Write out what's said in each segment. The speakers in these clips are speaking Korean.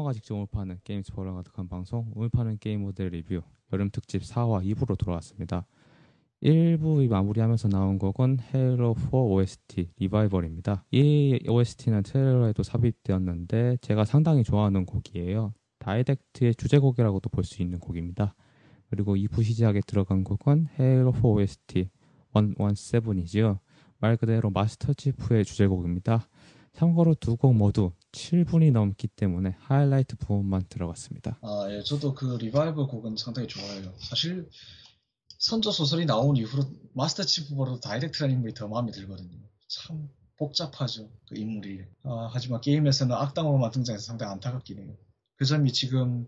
게이머가 직접 울파하는 게임 스포일러 가득한 방송 울파는 게임 모델 리뷰 여름 특집 4화 2부로 돌아왔습니다. 1부 마무리하면서 나온 곡은 헤일로 4 OST 리바이벌입니다. 이 OST는 트레일러에도 삽입되었는데 제가 상당히 좋아하는 곡이에요. 다이댁트의 주제곡이라고도 볼 수 있는 곡입니다. 그리고 2부 시작에 들어간 곡은 헤일로 4 OST 117이죠. 말 그대로 마스터 치프의 주제곡입니다. 참고로 두 곡 모두 7분이 넘기 때문에 하이라이트 부분만 들어갔습니다. 아, 예, 저도 그 리바이벌 곡은 상당히 좋아해요. 사실 선조 소설이 나온 이후로 마스터 치프보다 다이댁트라는 인물이 더 마음에 들거든요. 참 복잡하죠, 그 인물이. 아, 하지만 게임에서는 악당으로만 등장해서 상당히 안타깝긴 해요. 그 점이 지금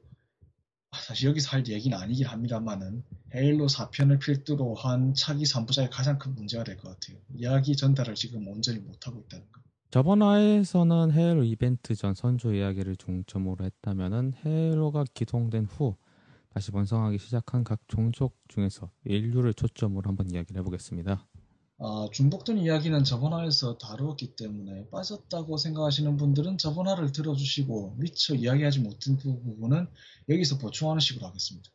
아, 사실 여기서 할 얘기는 아니긴 합니다만은 헤일로 4편을 필두로 한 차기 3부작의 가장 큰 문제가 될 것 같아요. 이야기 전달을 지금 온전히 못하고 있다는 거. 저번 화에서는 헤일로 이벤트 전 선조 이야기를 중점으로 했다면은 헤일로가 기동된 후 다시 번성하기 시작한 각 종족 중에서 인류를 초점으로 한번 이야기를 해보겠습니다. 아, 중복된 이야기는 저번 화에서 다루었기 때문에 빠졌다고 생각하시는 분들은 저번 화를 들어주시고 미처 이야기하지 못한 부분은 여기서 보충하는 식으로 하겠습니다.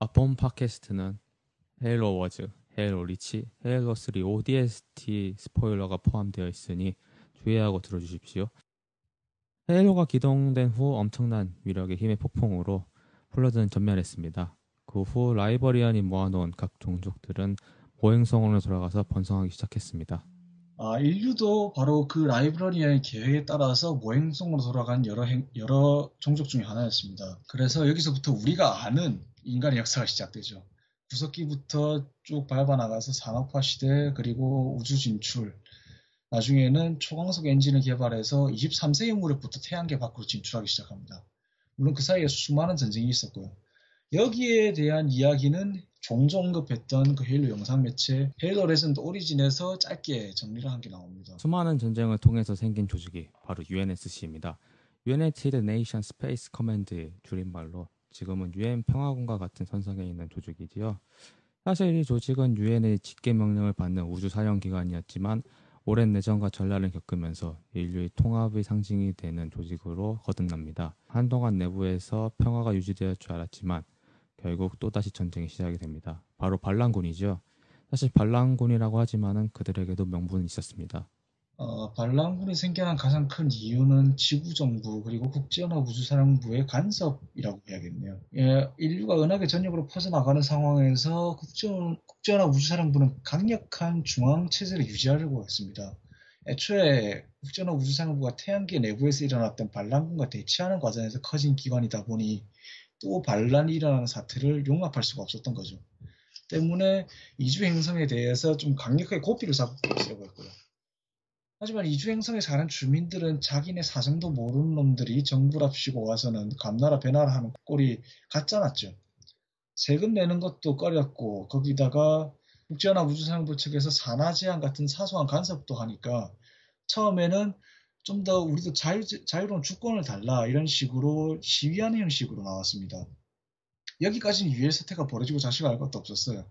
아, 본 팟캐스트는 헤일로 워즈, 헤일로 리치, 헤일로 3 ODST 스포일러가 포함되어 있으니 주의하고 들어주십시오. 헤일로가 기동된 후 엄청난 위력의 힘의 폭풍으로 플러드는 전멸했습니다. 그 후 라이브러리안이 모아놓은 각 종족들은 모행성으로 돌아가서 번성하기 시작했습니다. 아, 인류도 바로 그 라이브러리안의 계획에 따라서 모행성으로 돌아간 여러, 행, 여러 종족 중의 하나였습니다. 그래서 여기서부터 우리가 아는 인간의 역사가 시작되죠. 구석기부터 쭉 밟아나가서 산업화 시대, 그리고 우주 진출, 나중에는 초광속 엔진을 개발해서 23세기 무렵부터 태양계 밖으로 진출하기 시작합니다. 물론 그 사이에 수많은 전쟁이 있었고요. 여기에 대한 이야기는 종종 언급했던 그 헤일로 영상 매체 헤일로 레전드 오리진에서 짧게 정리를 한 게 나옵니다. 수많은 전쟁을 통해서 생긴 조직이 바로 UNSC입니다. United Nation Space Command의 줄임말로 지금은 UN 평화군과 같은 선상에 있는 조직이지요. 사실 이 조직은 UN의 직계 명령을 받는 우주 사령 기관이었지만 오랜 내전과 전란을 겪으면서 인류의 통합의 상징이 되는 조직으로 거듭납니다. 한동안 내부에서 평화가 유지되었 줄 알았지만 결국 또다시 전쟁이 시작이 됩니다. 바로 반란군이죠. 사실 반란군이라고 하지만은 그들에게도 명분은 있었습니다. 어, 반란군이 생겨난 가장 큰 이유는 지구정부 그리고 국제연합 우주사령부의 간섭이라고 해야겠네요. 예, 인류가 은하계 전역으로 퍼져나가는 상황에서 국제, 국제연합 우주사령부는 강력한 중앙체제를 유지하려고 했습니다. 애초에 국제연합 우주사령부가 태양계 내부에서 일어났던 반란군과 대치하는 과정에서 커진 기관이다 보니 또 반란이 일어나는 사태를 용납할 수가 없었던 거죠. 때문에 이주 행성에 대해서 좀 강력하게 고삐를 잡고 있으려고 했고요. 하지만 이주 행성에 사는 주민들은 자기네 사정도 모르는 놈들이 정부랍시고 와서는 감나라 배나라 하는 꼴이 같잖았죠. 세금 내는 것도 꺼렸고 거기다가 국제연합 우주사령부 측에서 산하 제한 같은 사소한 간섭도 하니까 처음에는 좀 더 우리도 자유, 자유로운 주권을 달라 이런 식으로 시위하는 형식으로 나왔습니다. 여기까지는 유해 사태가 벌어지고 자식을 알 것도 없었어요.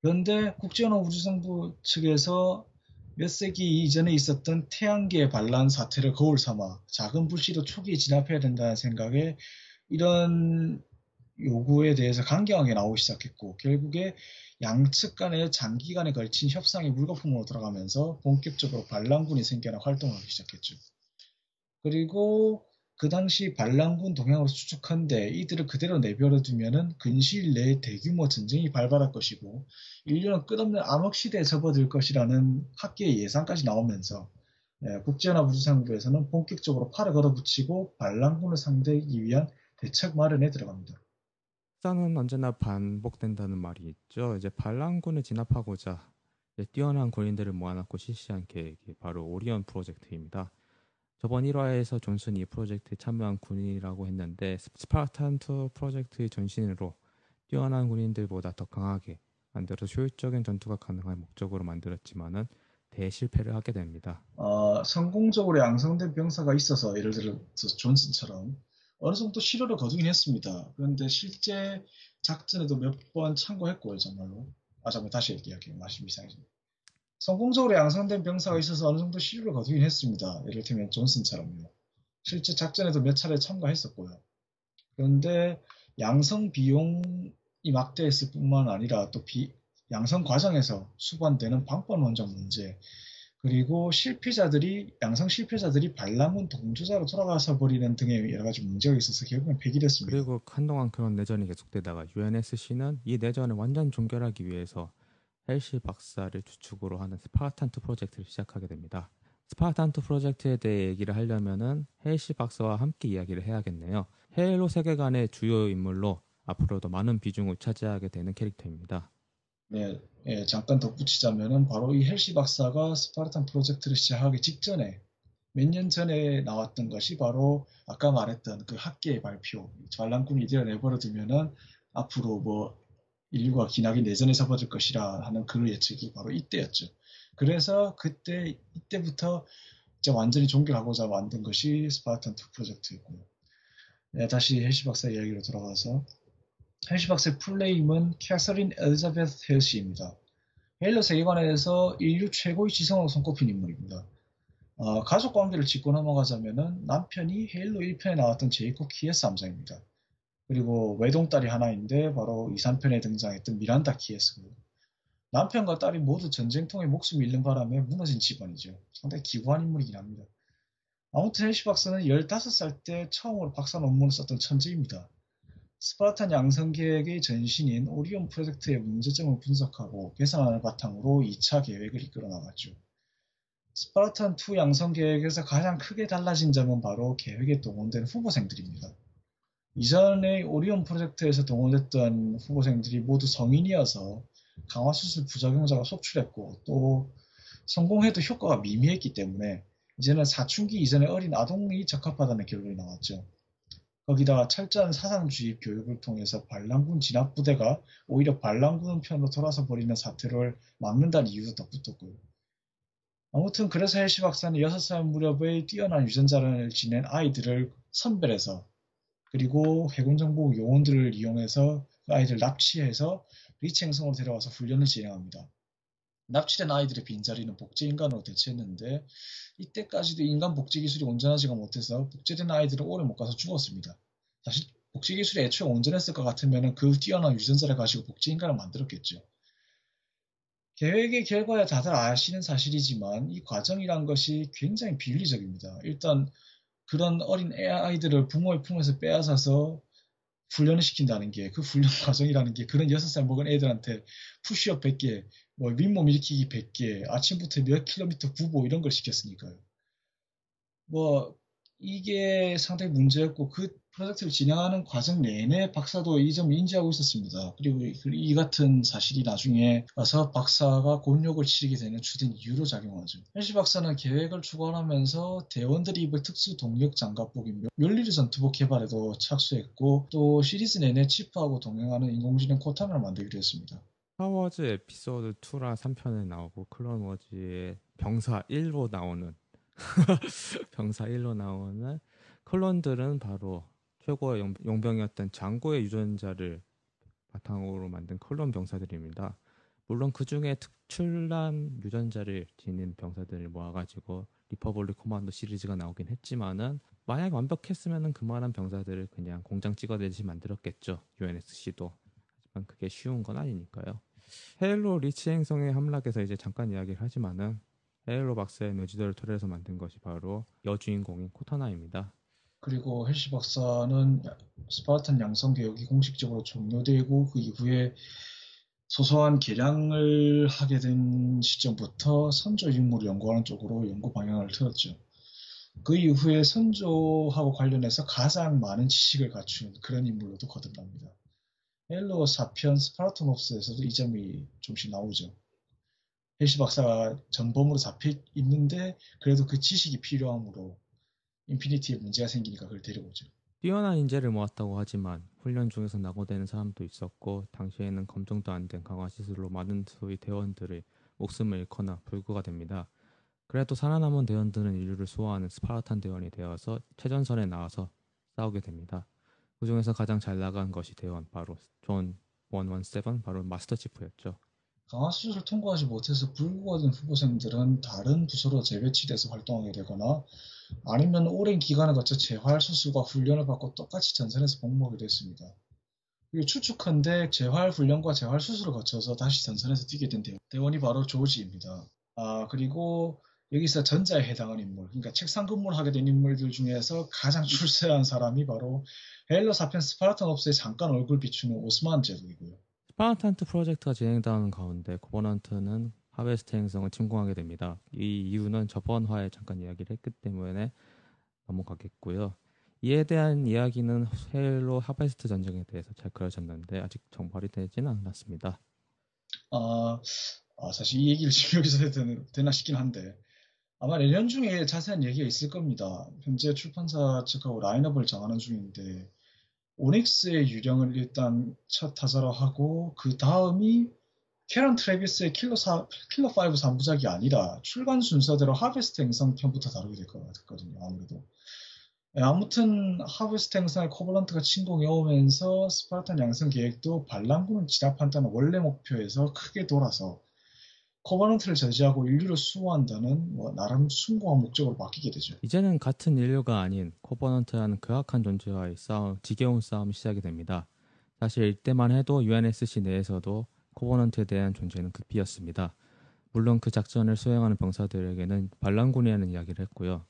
그런데 국제연합 우주정부 측에서 몇 세기 이전에 있었던 태양계 반란 사태를 거울 삼아 작은 불씨도 초기에 진압해야 된다는 생각에 이런 요구에 대해서 강경하게 나오기 시작했고 결국에 양측 간의 장기간에 걸친 협상이 물거품으로 들어가면서 본격적으로 반란군이 생겨나 활동하기 시작했죠. 그리고 그 당시 반란군 동향으로 추측한데 이들을 그대로 내버려 두면은 근시일 내에 대규모 전쟁이 발발할 것이고 인류는 끝없는 암흑 시대에 접어들 것이라는 학계의 예상까지 나오면서 예, 국제연합 우주상부에서는 본격적으로 팔을 걷어붙이고 반란군을 상대하기 위한 대책 마련에 들어갑니다. 역사는 언제나 반복된다는 말이 있죠. 이제 반란군을 진압하고자 뛰어난 군인들을 모아놓고 실시한 계획이 바로 오리온 프로젝트입니다. 저번 1화에서 존슨이 이 프로젝트에 참여한 군인이라고 했는데 스파르탄2 프로젝트의 전신으로 뛰어난 군인들보다 더 강하게 만들어 효율적인 전투가 가능한 목적으로 만들었지만은 대실패를 하게 됩니다. 어, 성공적으로 양성된 병사가 있어서 예를 들어서 존슨처럼 어느 정도 실효를 거두긴 했습니다. 그런데 실제 작전에도 몇 번 참고했고요, 정말로. 아, 잠깐 다시 얘기할게요. 말씀 이 상해집니다. 성공적으로 양성된 병사가 있어서 어느 정도 시류를 거두긴 했습니다. 예를 들면 존슨처럼요. 실제 작전에도 몇 차례 참가했었고요. 그런데 양성 비용이 막대했을 뿐만 아니라 또 비, 양성 과정에서 수반되는 방법 원적 문제, 그리고 실패자들이 양성 실패자들이 반란군 동조자로 돌아가서 버리는 등의 여러 가지 문제가 있어서 결국엔 폐기됐습니다. 그리고 한동안 그런 내전이 계속되다가 UNSC는 이 내전을 완전 종결하기 위해서 헬시 박사를 주축으로 하는 스파르탄2 프로젝트를 시작하게 됩니다. 스파르탄2 프로젝트에 대해 얘기를 하려면은 헬시 박사와 함께 이야기를 해야겠네요. 헤일로 세계관의 주요 인물로 앞으로도 많은 비중을 차지하게 되는 캐릭터입니다. 네, 예, 잠깐 덧붙이자면은 바로 이 헬시 박사가 스파르탄 프로젝트를 시작하기 직전에 몇 년 전에 나왔던 것이 바로 아까 말했던 그 학계의 발표. 반란군이 이대로 내버려 두면은 앞으로 뭐 인류가 기나긴 내전에 접어들 것이라 하는 그 예측이 바로 이때였죠. 그래서 그때 이때부터 이제 완전히 종결하고자 만든 것이 스파르탄 2 프로젝트였고요. 네, 다시 헬시 박사 이야기로 돌아가서 헬시 박사의 full name은 캐서린 엘리자베스 헬시입니다. 헤일로 세계관에서 인류 최고의 지성으로 손꼽힌 인물입니다. 어, 가족 관계를 짚고 넘어가자면 남편이 헤일로 1편에 나왔던 제이콥 키에스 함장입니다. 그리고 외동딸이 하나인데 바로 2, 3편에 등장했던 미란다 키에스고요. 남편과 딸이 모두 전쟁통에 목숨 잃는 바람에 무너진 집안이죠. 상당히 기구한 인물이긴 합니다. 아무튼 헬시 박사는 15살 때 처음으로 박사 논문을 썼던 천재입니다. 스파르탄 양성 계획의 전신인 오리온 프로젝트의 문제점을 분석하고 개선하는 바탕으로 2차 계획을 이끌어 나갔죠. 스파르탄 2 양성 계획에서 가장 크게 달라진 점은 바로 계획에 동원된 후보생들입니다. 이전의 오리온 프로젝트에서 동원됐던 후보생들이 모두 성인이어서 강화수술 부작용자가 속출했고 또 성공해도 효과가 미미했기 때문에 이제는 사춘기 이전의 어린 아동이 적합하다는 결론이 나왔죠. 거기다가 철저한 사상주의 교육을 통해서 반란군 진압부대가 오히려 반란군 편으로 돌아서 버리는 사태를 막는다는 이유도 덧붙었고요. 아무튼 그래서 헬시 박사는 6살 무렵의 뛰어난 유전자를 지낸 아이들을 선별해서 그리고 해군정보 요원들을 이용해서 그 아이들 납치해서 리치 행성으로 데려와서 훈련을 진행합니다. 납치된 아이들의 빈자리는 복제 인간으로 대체했는데 이때까지도 인간 복제 기술이 온전하지가 못해서 복제된 아이들은 오래 못 가서 죽었습니다. 사실 복제 기술이 애초에 온전했을 것 같으면 그 뛰어난 유전자를 가지고 복제 인간을 만들었겠죠. 계획의 결과야 다들 아시는 사실이지만 이 과정이란 것이 굉장히 비윤리적입니다. 일단 그런 어린 아이들을 부모의 품에서 빼앗아서 훈련을 시킨다는 게 그 훈련 과정이라는 게 그런 6살 먹은 애들한테 푸시업 100개, 뭐 윗몸 일으키기 100개, 아침부터 몇 킬로미터 구보 이런 걸 시켰으니까요. 뭐 이게 상당히 문제였고 그 프로젝트를 진행하는 과정 내내 박사도 이 점을 인지하고 있었습니다. 그리고 이 같은 사실이 나중에 와서 박사가 곤욕을 치르게 되는 주된 이유로 작용하죠. 헬시 박사는 계획을 추구하면서 대원들이 입을 특수 동력 장갑복인 묠니르 전투복 개발에도 착수했고 또 시리즈 내내 치프하고 동행하는 인공지능 코타나를 만들기도 했습니다. 스타워즈 에피소드 2랑 3편에 나오고 클론워즈의 병사 1로 나오는 병사 1로 나오는 클론들은 바로 최고의 용, 병이었던 장고의 유전자를 바탕으로 만든 클론 병사들입니다. 물론 그 중에 특출난 유전자를 지닌 병사들을 모아가지고 Republic Commando 시리즈가 나오긴 했지만은 만약 완벽했으면은 그만한 병사들을 그냥 공장 찍어내듯이 만들었겠죠. UNSC도. 하지만 그게 쉬운 건 아니니까요. 헤일로 리치 행성의 함락에서 이제 잠깐 이야기를 하지만은 헬시 박사의 뇌 지도를 토대해서 만든 것이 바로 여주인공인 코타나입니다. 그리고 헬시 박사는 스파르탄 양성 계획이 공식적으로 종료되고 그 이후에 소소한 개량을 하게 된 시점부터 선조 유물을 연구하는 쪽으로 연구 방향을 틀었죠. 그 이후에 선조하고 관련해서 가장 많은 지식을 갖춘 그런 인물로도 거듭납니다. 헤일로 4편 Spartan Ops에서도 이 점이 조금씩 나오죠. 헬시 박사가 전범으로 잡혀 있는데 그래도 그 지식이 필요하므로 인피니티에 문제가 생기니까 그걸 데려오죠. 뛰어난 인재를 모았다고 하지만 훈련 중에서 낙오되는 사람도 있었고 당시에는 검증도 안 된 강화 시술로 많은 소위 대원들의 목숨을 잃거나 불구가 됩니다. 그래도 살아남은 대원들은 인류를 수호하는 스파르탄 대원이 되어서 최전선에 나와서 싸우게 됩니다. 그 중에서 가장 잘 나간 것이 대원 바로 존117 바로 마스터 치프였죠. 강화 수술을 통과하지 못해서 불구가 된 후보생들은 다른 부서로 재배치돼서 활동하게 되거나 아니면 오랜 기간을 거쳐 재활 수술과 훈련을 받고 똑같이 전선에서 복무하게 됐습니다. 그리고 추측컨대 재활 훈련과 재활 수술을 거쳐서 다시 전선에서 뛰게 된 대원이 바로 조지입니다. 아 그리고 여기서 전자에 해당하는 인물, 그러니까 책상 근무를 하게 된 인물들 중에서 가장 출세한 사람이 바로 헤일로 4편 Spartan Ops에 잠깐 얼굴 비추는 오스만 제독이고요. 스파르탄2 프로젝트가 진행되는 가운데 코버넌트는 하베스트 행성을 침공하게 됩니다. 이 이유는 저번 화에 잠깐 이야기를 했기 때문에 넘어가겠고요. 이에 대한 이야기는 헤일로 하베스트 전쟁에 대해서 잘 그려졌는데 아직 정발이 되지는 않았습니다. 아, 아 사실 이 얘기를 지금 여기서 해도 되나 싶긴 한데 아마 내년 중에 자세한 얘기가 있을 겁니다. 현재 출판사 측하고 라인업을 정하는 중인데 오닉스의 유령을 일단 첫 타자로 하고 그 다음이 캐런 트래비스의 Kilo, 사, Kilo-Five 3부작이 아니라 출간 순서대로 하베스트 행성 편부터 다루게 될 것 같거든요. 아무래도. 네, 아무튼 하베스트 행성의 코버넌트가 침공해 오면서 스파르탄 양성 계획도 반란군을 진압한다는 원래 목표에서 크게 돌아서 코버넌트를 저지하고 인류를 수호한다는 뭐 나름 숭고한 목적으로 바뀌게 되죠. 이제는 같은 인류가 아닌 코버넌트라는 그악한 존재와의 싸움, 지겨운 싸움이 시작이 됩니다. 사실 이때만 해도 UNSC 내에서도 코버넌트에 대한 존재는 극비였습니다. 물론 그 작전을 수행하는 병사들에게는 반란군이라는 이야기를 했고요.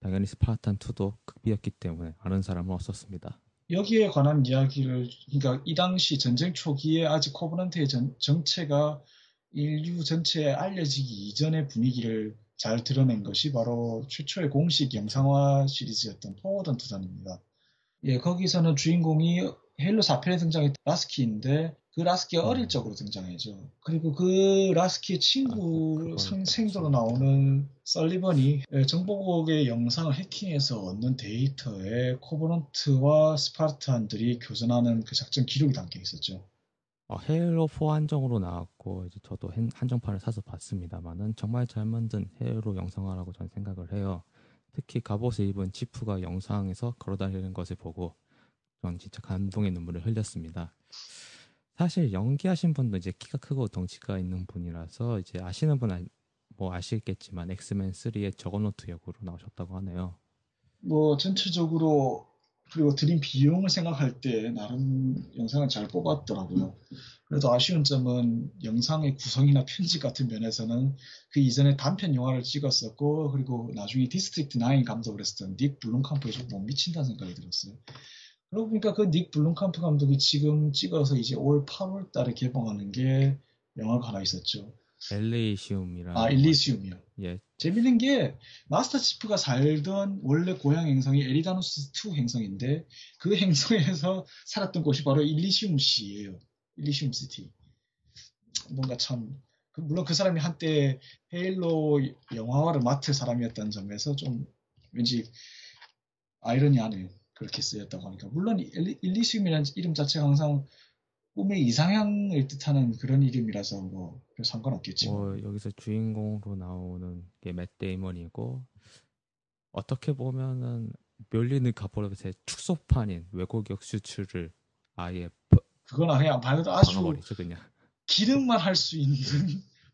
당연히 스파르탄2도 극비였기 때문에 아는 사람은 없었습니다. 여기에 관한 이야기를, 그러니까 이 당시 전쟁 초기에 아직 코버넌트의 전, 정체가 인류 전체에 알려지기 이전의 분위기를 잘 드러낸 것이 바로 최초의 공식 영상화 시리즈였던 Forward Unto Dawn입니다. 예, 거기서는 주인공이 헤일로 4편에 등장했던 라스키인데 그 라스키가 음. 어릴 적으로 등장하죠. 그리고 그 라스키의 친구 아, 상생도로 나오는 썰리번이 예, 정보국의 영상을 해킹해서 얻는 데이터에 코버넌트와 스파르탄들이 교전하는 그 작전 기록이 담겨 있었죠. 어, 헤일로 4 한정으로 나왔고 이제 저도 한정판을 사서 봤습니다만은 정말 잘 만든 헤일로 영상화라고 저는 생각을 해요. 특히 갑옷을 입은 치프가 영상에서 걸어다니는 것을 보고 전 진짜 감동의 눈물을 흘렸습니다. 사실 연기하신 분도 이제 키가 크고 덩치가 있는 분이라서 이제 아시는 분은 뭐 아시겠지만 엑스맨 3의 저거노트 역으로 나오셨다고 하네요. 뭐 전체적으로 그리고 들인 비용을 생각할 때 나름 영상을 잘 뽑았더라고요. 그래도 아쉬운 점은 영상의 구성이나 편집 같은 면에서는 그 이전에 단편 영화를 찍었었고 그리고 나중에 디스트릭트 9 감독을 했었던 닐 블룸캄프에 좀못 미친다는 생각이 들었어요. 그러고 보니까 그 닐 블룸캄프 감독이 지금 찍어서 이제 올 8월 달에 개봉하는 게 영화가 하나 있었죠. 엘리시움이라. 아, 엘리시움이요. 예. 재밌는 게 마스터 치프가 살던 원래 고향 행성이 에리다누스 2 행성인데 그 행성에서 살았던 곳이 바로 일리시움 시예요. 일리시움 시티. 뭔가 참그 물론 그 사람이 한때 헤일로 영화화를 맡을 사람이었다는 점에서 좀 왠지 아이러니하네요. 그렇게 쓰였다고 하니까 물론 일리시움이라는 이름 자체가 항상 꿈의 이상향을 뜻하는 그런 이름이라서 뭐 상관없겠지. 뭐 여기서 주인공으로 나오는 게 맷 데이먼이고 어떻게 보면은 멸리는 가버릇의 축소판인 왜곡역 수출을 아예 그거나 그냥 봐도 아주 버리죠, 그냥. 기능만 할 수 있는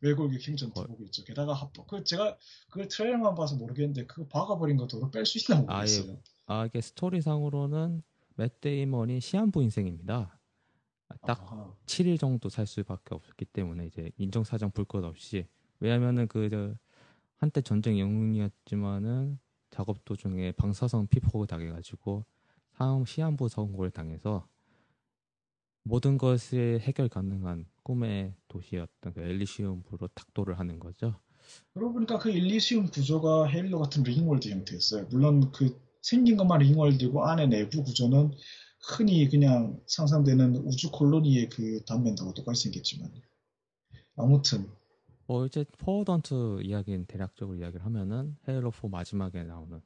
왜곡역 행전도 보고 있죠. 게다가 합법. 그 제가 그걸 트레일만 봐서 모르겠는데 그거 박아버린 거 도로 뺄수 있나 모르겠어요. 아 이게 스토리상으로는 맷 데이먼이 시한부 인생입니다. 딱 아하. 7일 정도 살 수밖에 없기 었 때문에 이제 인정 사정 볼 것 없이 왜냐면은 그 한때 전쟁 영웅이었지만은 작업 도중에 방사선 피폭을 당해가지고 사형 시한부 선고를 당해서 모든 것을 해결 가능한 꿈의 도시였던 그 엘리시움으로 닥돌을 하는 거죠. 그러고 보니까 그 엘리시움 구조가 헤일로 같은 ringworld 형태였어요. 물론 그 생긴 것만 ringworld고 안에 내부 구조는 흔히 그냥 상상되는 우주 colony의 그 단면하고 똑같이 생겼지만 아무튼 뭐 이제 포워드 언투 던 이야기는 대략적으로 이야기를 하면은 헤일로 4 마지막에 나오는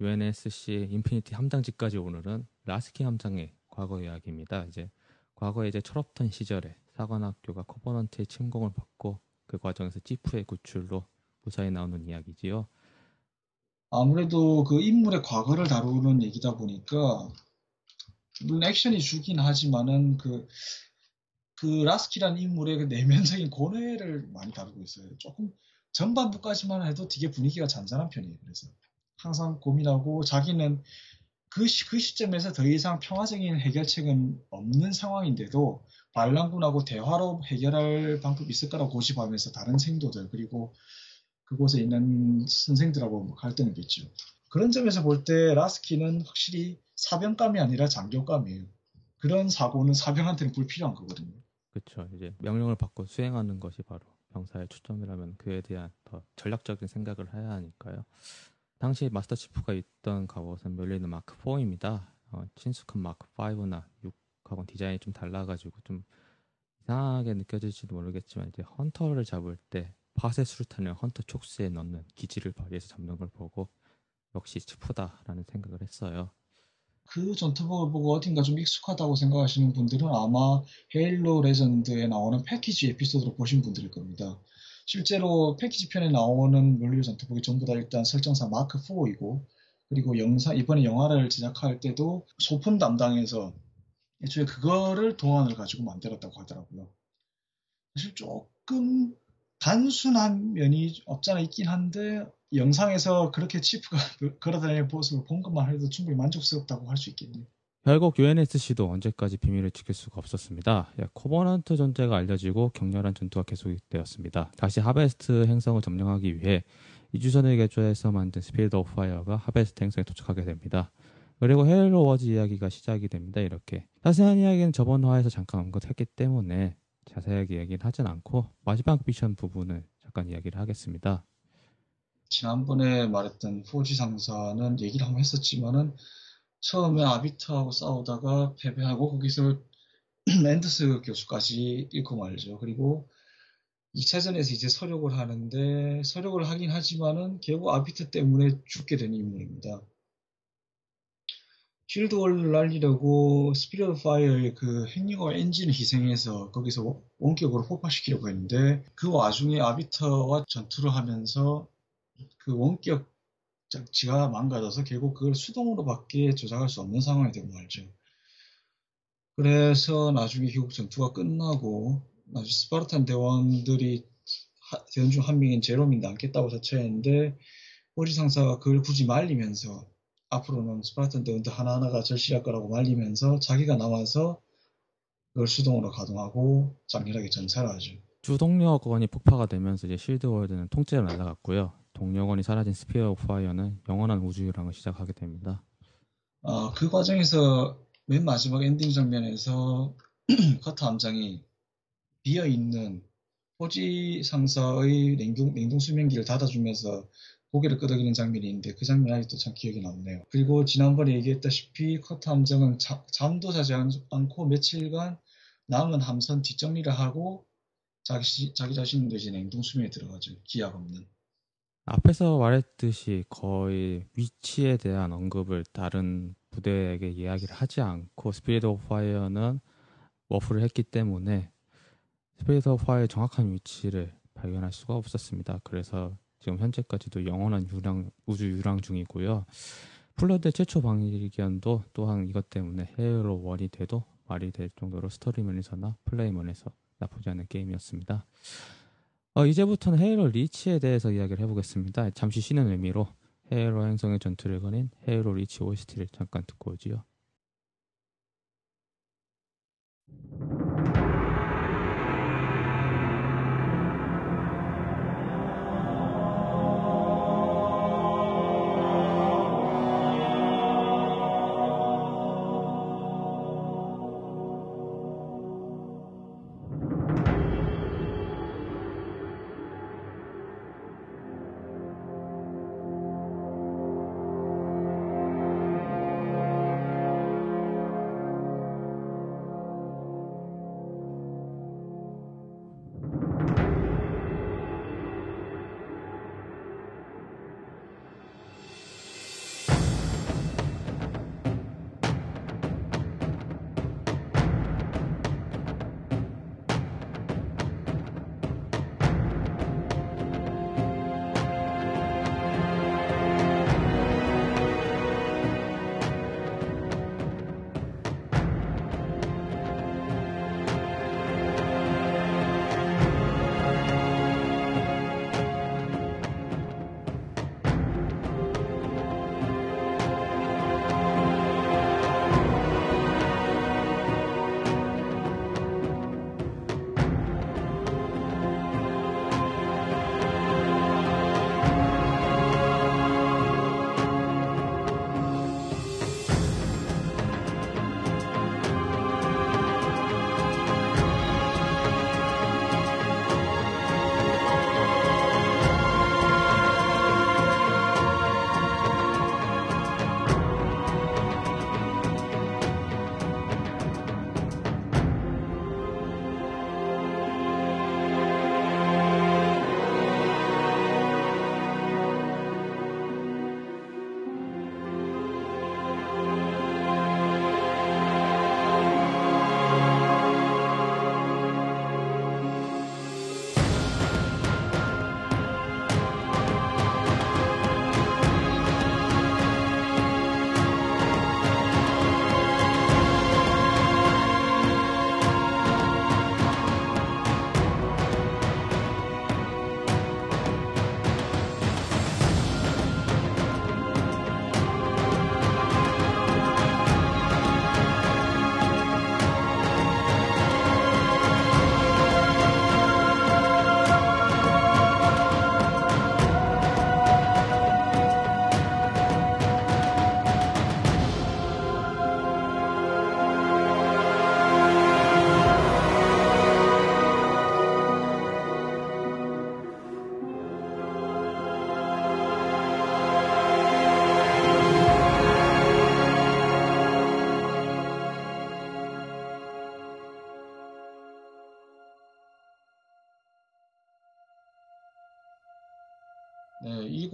UNSC 인피니티 함장직까지 오르는 라스키 함장의 과거 이야기입니다. 이제 과거에 이제 철없던 시절에 사관학교가 커버넌트의 침공을 받고 그 과정에서 치프의 구출로 무사히 나오는 이야기지요. 아무래도 그 인물의 과거를 다루는 얘기다 보니까 물론 액션이 주긴 하지만은 그, 그 라스키라는 인물의 그 내면적인 고뇌를 많이 다루고 있어요. 조금 전반부까지만 해도 되게 분위기가 잔잔한 편이에요. 그래서 항상 고민하고 자기는 그, 시, 그 시점에서 더 이상 평화적인 해결책은 없는 상황인데도 반란군하고 대화로 해결할 방법이 있을 까라고 고집하면서 다른 생도들 그리고 그곳에 있는 선생들하고 갈등을 빚죠. 그런 점에서 볼 때 라스키는 확실히 사병감이 아니라 장교감이에요. 그런 사고는 사병한테는 불필요한 거거든요. 그렇죠. 이제 명령을 받고 수행하는 것이 바로 병사의 초점이라면 그에 대한 더 전략적인 생각을 해야 하니까요. 당시 마스터 치프가 있던 갑옷은 멸리는 마크 4입니다. 어, 친숙한 마크 5나 6하고는 디자인이 좀 달라가지고 좀 이상하게 느껴질지도 모르겠지만 이제 헌터를 잡을 때 파쇄 수류탄을 헌터 촉수에 넣는 기지를 발휘해서 잡는 걸 보고 역시 치프다라는 생각을 했어요. 그 전투복을 보고 어딘가 좀 익숙하다고 생각하시는 분들은 아마 헤일로 레전드에 나오는 패키지 에피소드로 보신 분들일 겁니다. 실제로 패키지 편에 나오는 멸류 전투복이 전부 다 일단 설정상 마크 4이고 그리고 영상 이번에 영화를 제작할 때도 소품 담당에서 애초에 그거를 동안을 가지고 만들었다고 하더라고요. 사실 조금 단순한 면이 없잖아 있긴 한데 영상에서 그렇게 치프가 걸어다니는 모습을 본 것만 해도 충분히 만족스럽다고 할 수 있겠네요. 결국 UNSC도 언제까지 비밀을 지킬 수가 없었습니다. 예, 코버넌트 존재가 알려지고 격렬한 전투가 계속되었습니다. 다시 하베스트 행성을 점령하기 위해 이주선을 개조해서 만든 스피릿 오브 파이어가 하베스트 행성에 도착하게 됩니다. 그리고 헤일로 워즈 이야기가 시작이 됩니다. 이렇게 자세한 이야기는 저번 화에서 잠깐 언급했기 때문에 자세하게 이야기는 하진 않고 마지막 미션 부분을 잠깐 이야기를 하겠습니다. 지난번에 말했던 포지 상사는 얘기를 한번 했었지만은 처음에 아비터하고 싸우다가 패배하고 거기서 앤더스 교수까지 잃고 말죠. 그리고 2차전에서 이제 설욕을 하는데 설욕을 하긴 하지만은 결국 아비터 때문에 죽게 된 인물입니다. 쉴드 월드 날리려고 스피릿 파이어의 그 핵융합 엔진을 희생해서 거기서 원격으로 폭파시키려고 했는데 그 와중에 아비터와 전투를 하면서 그 원격 장치가 망가져서 결국 그걸 수동으로 밖에 조작할 수 없는 상황이 되고 말죠. 그래서 나중에 결국 전투가 끝나고 나중에 스파르탄 대원들이 대원 중 한 명인 제롬이 남겠다고 자처했는데 호지 상사가 그걸 굳이 말리면서 앞으로는 스파르탄 대원들 하나하나가 절실할 거라고 말리면서 자기가 나와서 그걸 수동으로 가동하고 장렬하게 전사를 하죠. 주동력원이 폭파가 되면서 이제 실드월드는 통째로 날아갔고요. 동력원이 사라진 스피릿 오브 파이어는 영원한 우주유랑을 시작하게 됩니다. 어, 그 과정에서 맨 마지막 엔딩 장면에서 커터 함장이 비어 있는 포지 상사의 냉동, 냉동 수면기를 닫아주면서 고개를 끄덕이는 장면이 있는데 그 장면이 아직도 참 기억이 남네요. 그리고 지난번에 얘기했다시피 커터 함장은 자, 잠도 자지 않고 며칠간 남은 함선 뒷정리를 하고 자기, 자기 자신도 이제 냉동 수면에 들어가죠. 기약 없는. 앞에서 말했듯이 거의 위치에 대한 언급을 다른 부대에게 이야기를 하지 않고 스피릿 오브 파이어는 warp를 했기 때문에 스피릿 오브 파이어의 정확한 위치를 발견할 수가 없었습니다. 그래서 지금 현재까지도 영원한 유랑, 우주 유랑 중이고요. 플러드 최초 발견도 또한 이것 때문에 헤일로 one이 돼도 말이 될 정도로 스토리면에서나 플레이면에서 나쁘지 않은 게임이었습니다. 어, 이제부터는 헤이로 리치에 대해서 이야기를 해보겠습니다. 잠시 쉬는 의미로 헤이로 행성의 전투를 거닌 헤이로 리치 OST를 잠깐 듣고 오지요.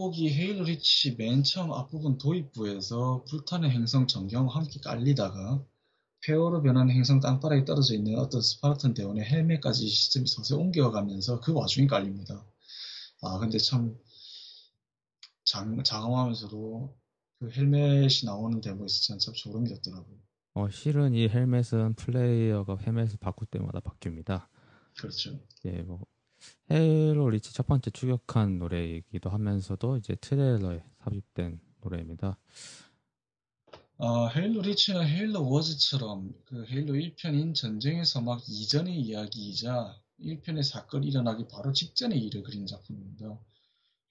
네, 이 곡이 헤일로 리치 맨 처음 앞부분 도입부에서 불타는 행성 전경과 함께 깔리다가 폐허로 변한 행성 땅바닥에 떨어져 있는 어떤 스파르탄 대원의 헬멧까지 시점이 서서히 옮겨가면서 그 와중에 깔립니다. 아 근데 참 장, 장엄하면서도 그 헬멧이 나오는 데모에서 참 소름이 돋더라고요. 어, 실은 이 헬멧은 플레이어가 헬멧을 바꿀 때마다 바뀝니다. 그렇죠. 예, 뭐 헤일로 리치 첫 번째 추격한 노래이기도 하면서도 이제 트레일러에 삽입된 노래입니다. 어, 헤일로 리치는 헤일로 워즈처럼 그 헤일로 1편인 전쟁의 서막 이전의 이야기이자 1편의 사건이 일어나기 바로 직전의 일을 그린 작품입니다.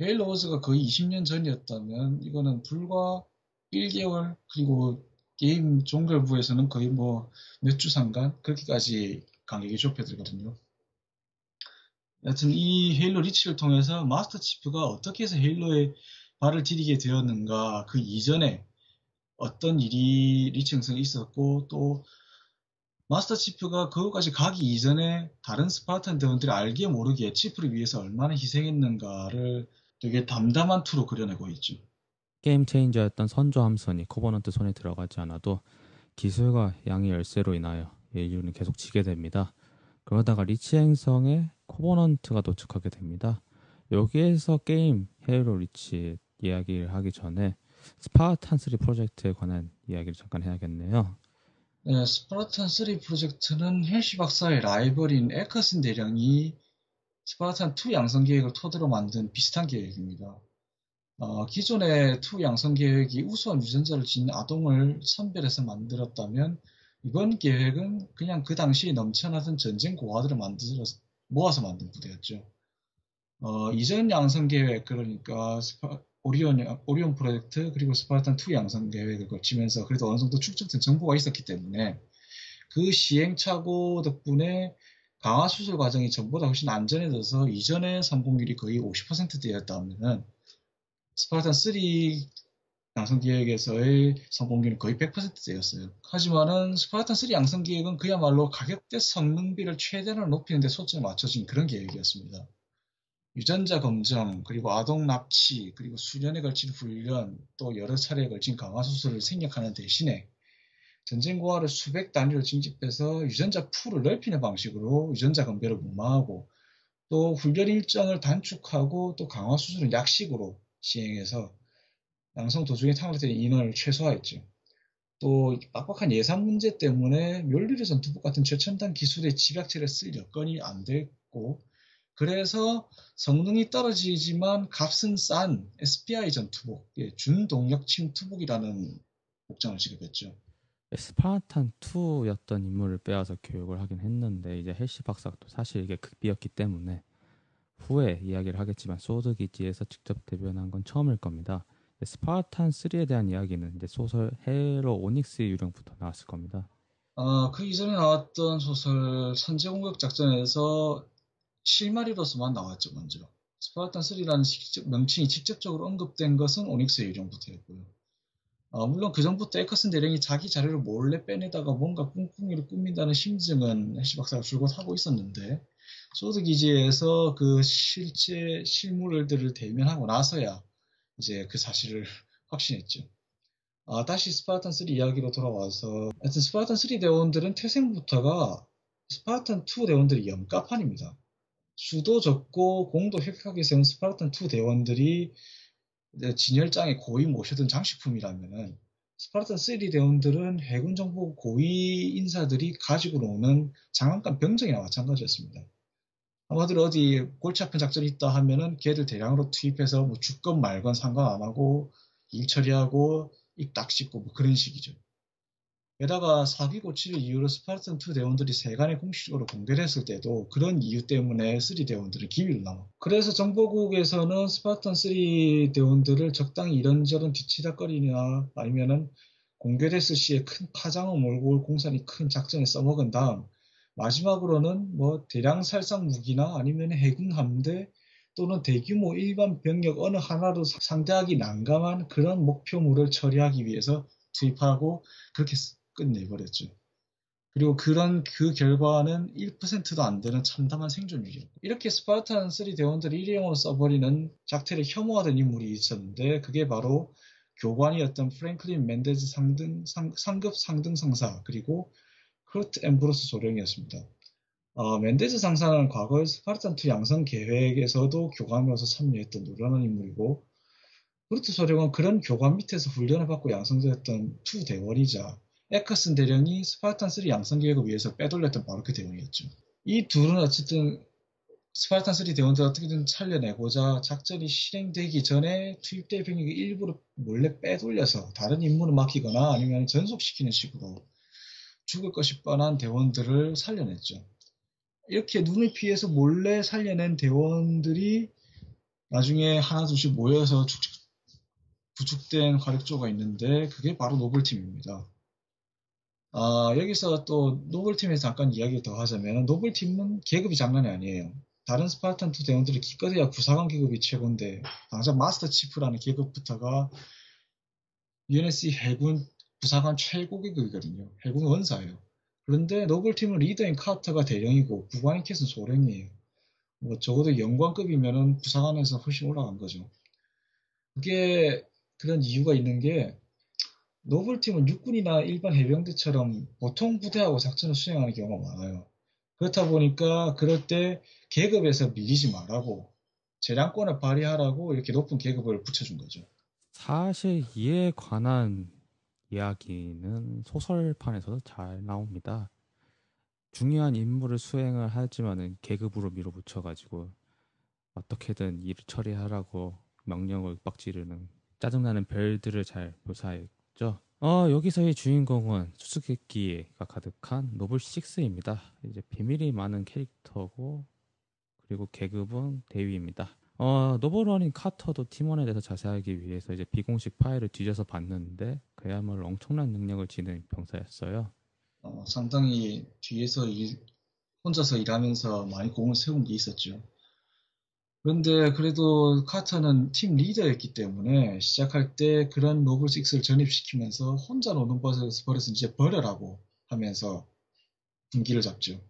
헤일로 워즈가 거의 20년 전이었다면 이거는 불과 1개월 그리고 게임 종결부에서는 거의 뭐 몇 주 상간 그렇게까지 간격이 좁혀들거든요. 여하튼 이 헤일로 리치를 통해서 마스터 치프가 어떻게 해서 헤일로에 발을 디디게 되었는가 그 이전에 어떤 일이 리치 행성에 있었고 또 마스터 치프가 그곳까지 가기 이전에 다른 스파르탄 대원들이 알게 모르게 치프를 위해서 얼마나 희생했는가를 되게 담담한 투로 그려내고 있죠. 게임 체인저였던 선조 함선이 코버넌트 손에 들어가지 않아도 기술과 양의 열세로 인하여 인류는 계속 지게 됩니다. 그러다가 리치 행성에 코버넌트가 도착하게 됩니다. 여기에서 게임 헤일로 리치 이야기를 하기 전에 스파르탄 3 프로젝트에 관한 이야기를 잠깐 해야겠네요. 네, 스파르탄 3 프로젝트는 핼시 박사의 라이벌인 에커슨 대령이 스파르탄 2 양성 계획을 토대로 만든 비슷한 계획입니다. 어, 기존의 2 양성 계획이 우수한 유전자를 지닌 아동을 선별해서 만들었다면 이번 계획은 그냥 그 당시 넘쳐나던 전쟁 고아들을 만들어 모아서 만든 부대였죠. 어, 이전 양성 계획 그러니까 스파, 오리온, 오리온 프로젝트 그리고 스파르탄 2 양성 계획을 거치면서 그래도 어느 정도 축적된 정보가 있었기 때문에 그 시행착오 덕분에 강화 수술 과정이 전보다 훨씬 안전해져서 이전의 성공률이 거의 50%되었다면 스파르탄 3 양성 계획에서의 성공률은 거의 100%대였어요. 하지만은 스파르탄 3 양성 계획은 그야말로 가격대 성능비를 최대로 높이는 데 초점을 맞춰진 그런 계획이었습니다. 유전자 검정, 그리고 아동 납치, 그리고 수년에 걸친 훈련, 또 여러 차례에 걸친 강화 수술을 생략하는 대신에 전쟁 고아를 수백 단위로 징집해서 유전자 풀을 넓히는 방식으로 유전자 건배를 무마하고 또 훈련 일정을 단축하고 또 강화 수술은 약식으로 시행해서 양성 도중에 탕락된 인원을 최소화했죠. 또 빡빡한 예산 문제 때문에 멸리르 전투복 같은 최첨단 기술의 집약체를 쓸 여건이 안 됐고 그래서 성능이 떨어지지만 값은 싼 SPI 전투복, 예, 준동력 침투복이라는 복장을 지급했죠. 스파르탄 2였던 인물을 빼앗아 교육을 하긴 했는데 이제 헬시 박사가 또 사실 이게 극비였기 때문에 후에 이야기를 하겠지만 소드 기지에서 직접 대면한 건 처음일 겁니다. 스파르탄 3에 대한 이야기는 이제 소설 헤일로 오닉스의 유령부터 나왔을 겁니다. 아, 그 이전에 나왔던 소설 선제 공격 작전에서 실마리로서만 나왔죠, 먼저. 스파르탄 3라는 직접, 명칭이 직접적으로 언급된 것은 오닉스의 유령부터였고요. 어, 물론 그 전부터 에커슨 대령이 자기 자료를 몰래 빼내다가 뭔가 꿍꿍이를 꾸민다는 심증은 핼시 박사가 줄곧 하고 있었는데 소드 기지에서 그 실제 실물들을 대면하고 나서야 이제 그 사실을 확신했죠. 아, 다시 스파르탄 3 이야기로 돌아와서 하여튼 스파르탄 3 대원들은 태생부터가 스파르탄 2 대원들의 염가판입니다. 수도 적고 공도 혁혁하게 세운 스파르탄 2 대원들이 진열장에 고이 모셔둔 장식품이라면은 스파르탄 3 대원들은 해군 정보 고위 인사들이 가지고 노는 장난감 병정이나 마찬가지였습니다. 아마도 어디 골치 아픈 작전이 있다 하면은 걔를 대량으로 투입해서 뭐 주건 말건 상관 안 하고 일 처리하고 입 딱 씻고 뭐 그런 식이죠. 게다가 사기 고치를 이유로 스파르탄 2 대원들이 세간에 공식적으로 공개를 했을 때도 그런 이유 때문에 3 대원들은 기밀로 남아. 그래서 정보국에서는 스파르탄 3 대원들을 적당히 이런저런 뒤치다거리나 아니면은 공개됐을 시에 큰 파장을 몰고 올 공산이 큰 작전에 써먹은 다음 마지막으로는 뭐 대량 살상 무기나 아니면 해군 함대 또는 대규모 일반 병력 어느 하나도 상대하기 난감한 그런 목표물을 처리하기 위해서 투입하고 그렇게 끝내버렸죠. 그리고 그런 그 결과는 1%도 안 되는 참담한 생존율이었고 이렇게 스파르탄 3 대원들을 일회용으로 써버리는 작태를 혐오하던 인물이 있었는데 그게 바로 교관이었던 프랭클린 맨데즈 상등, 상, 상급 상등 상사 그리고 커트 앰브로스 소령이었습니다. 어, 맨데즈 상사는 과거 스파르탄2 양성 계획에서도 교관으로서 참여했던 노련한 인물이고 커트 소령은 그런 교관 밑에서 훈련을 받고 양성되었던 투 대원이자 에커슨 대령이 스파르탄3 양성 계획을 위해서 빼돌렸던 바로 그 대원이었죠. 이 둘은 어쨌든 스파르탄3 대원들 어떻게든 살려내고자 작전이 실행되기 전에 투입될 병력을 일부러 몰래 빼돌려서 다른 임무를 맡기거나 아니면 전속시키는 식으로 죽을 것이 뻔한 대원들을 살려냈죠. 이렇게 눈을 피해서 몰래 살려낸 대원들이 나중에 하나둘씩 모여서 부축된 화력조가 있는데 그게 바로 노블팀입니다. 아, 여기서 또 노블팀에서 잠깐 이야기를 더 하자면 노블팀은 계급이 장난이 아니에요. 다른 스파르탄2 대원들이 기껏해야 부사관 계급이 최고인데 당장 마스터 치프라는 계급부터가 UNSC 해군 부사관 최고 계급이거든요. 해군 원사예요. 그런데 노블팀은 리더인 카터가 대령이고 부관인 캣은 소령이에요. 뭐 적어도 영관급이면은 부사관에서 훨씬 올라간 거죠. 그게 그런 이유가 있는 게 노블팀은 육군이나 일반 해병대처럼 보통 부대하고 작전을 수행하는 경우가 많아요. 그렇다 보니까 그럴 때 계급에서 밀리지 말라고 재량권을 발휘하라고 이렇게 높은 계급을 붙여준 거죠. 사실 이에 관한 이야기는 소설판에서도 잘 나옵니다. 중요한 임무를 수행을 하지만은 계급으로 밀어붙여가지고 어떻게든 일을 처리하라고 명령을 빡지르는 짜증나는 별들을 잘 묘사해 있죠. 어, 여기서의 주인공은 수수께끼가 가득한 노블 6입니다. 이제 비밀이 많은 캐릭터고 그리고 계급은 대위입니다. 어, 노블 원인 카터도 팀원에 대해서 자세히 알기 위해서 이제 비공식 파일을 뒤져서 봤는데 그야말로 엄청난 능력을 지닌 병사였어요. 어, 상당히 뒤에서 일, 혼자서 일하면서 많이 공을 세운 게 있었죠. 그런데 그래도 카터는 팀 리더였기 때문에 시작할 때 그런 노블 식스를 전입시키면서 혼자 노는 버릇을 이제 버려라고 하면서 군기를 잡죠.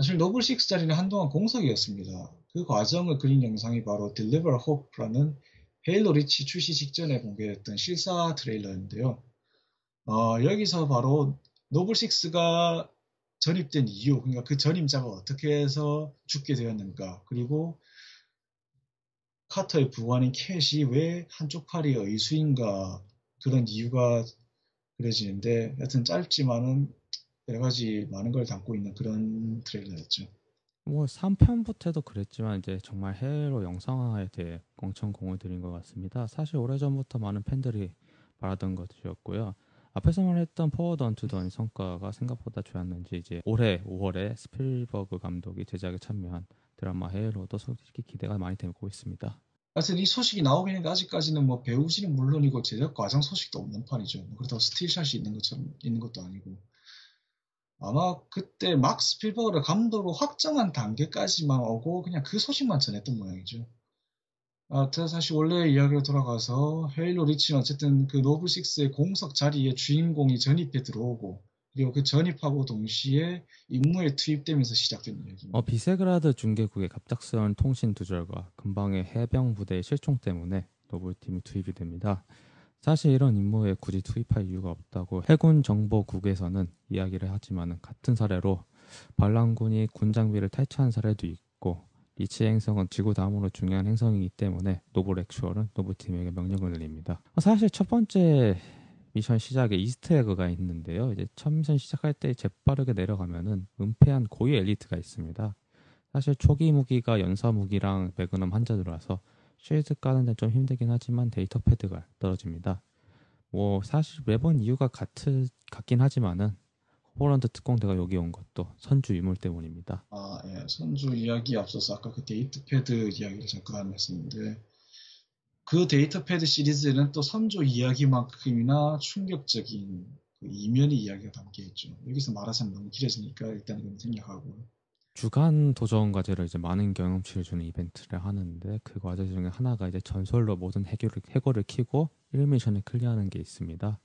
사실 노블 식스 자리는 한동안 공석이었습니다. 그 과정을 그린 영상이 바로 Deliver Hope라는 헤일로 리치 출시 직전에 공개했던 실사 트레일러인데요. 어, 여기서 바로 노블 식스가 전입된 이유, 그러니까 그 전임자가 어떻게 해서 죽게 되었는가, 그리고 카터의 부관인 캣이 왜 한쪽 팔이 의수인가 그런 이유가 그려지는데 여튼 짧지만은 여러 가지 많은 걸 담고 있는 그런 트레일러였죠. 뭐 3편부터 도 그랬지만 이제 정말 헤일로 영상화에 대해 엄청 공을 들인 것 같습니다. 사실 오래전부터 많은 팬들이 말하던 것이었고요. 앞에서 말했던 Forward Unto Dawn 성과가 생각보다 좋았는지 이제 올해 5월에 스필버그 감독이 제작에 참여한 드라마 헤일로도 솔직히 기대가 많이 되고 있습니다. 사실 이 소식이 나오긴 했는데 아직까지는 뭐 배우진은 물론이고 제작 과정 소식도 없는 판이죠. 뭐 그렇다고 스틸샷이 있는 것처럼 있는 것도 아니고 아마 그때 막 스필버그를 감독으로 확정한 단계까지만 오고 그냥 그 소식만 전했던 모양이죠. 아, 사실 원래 이야기로 돌아가서 헤일로 리치는 어쨌든 그 노블식스의 공석 자리에 주인공이 전입해 들어오고 그리고 그 전입하고 동시에 임무에 투입되면서 시작된 이야기입니다. 어, 비세그라드 중계국의 갑작스러운 통신 두절과 근방의 해병 부대의 실종 때문에 노블팀이 투입이 됩니다. 사실 이런 임무에 굳이 투입할 이유가 없다고 해군 정보국에서는 이야기를 하지만 같은 사례로 반란군이 군 장비를 탈취한 사례도 있고 리치 행성은 지구 다음으로 중요한 행성이기 때문에 Noble Actual은 노블팀에게 명령을 내립니다. 사실 첫 번째 미션 시작에 Easter egg가 있는데요. 이제 첫 미션 시작할 때 재빠르게 내려가면은 은폐한 고위 엘리트가 있습니다. 사실 초기 무기가 연사 무기랑 매그넘 한 자루라서 shield 까는 데 좀 힘들긴 하지만 데이터 패드가 떨어집니다. 뭐 사실 매번 이유가 같을, 같긴 하지만은 호버런드 특공대가 여기 온 것도 선조 유물 때문입니다. 아, 예. 선조 이야기 앞서서 아까 그 데이터 패드 이야기를 잠깐 했었는데 그 데이터 패드 시리즈에는 또 선조 이야기만큼이나 충격적인 그 이면의 이야기가 담겨 있죠. 여기서 말하자면 너무 길어지니까 일단 이건 생략하고. 주간 도전 과제를 이제 많은 경험치를 주는 이벤트를 하는데 그 과제 중에 하나가 이제 전설로 모든 해결을, 해골을 키고 1미션을 클리어하는 게 있습니다.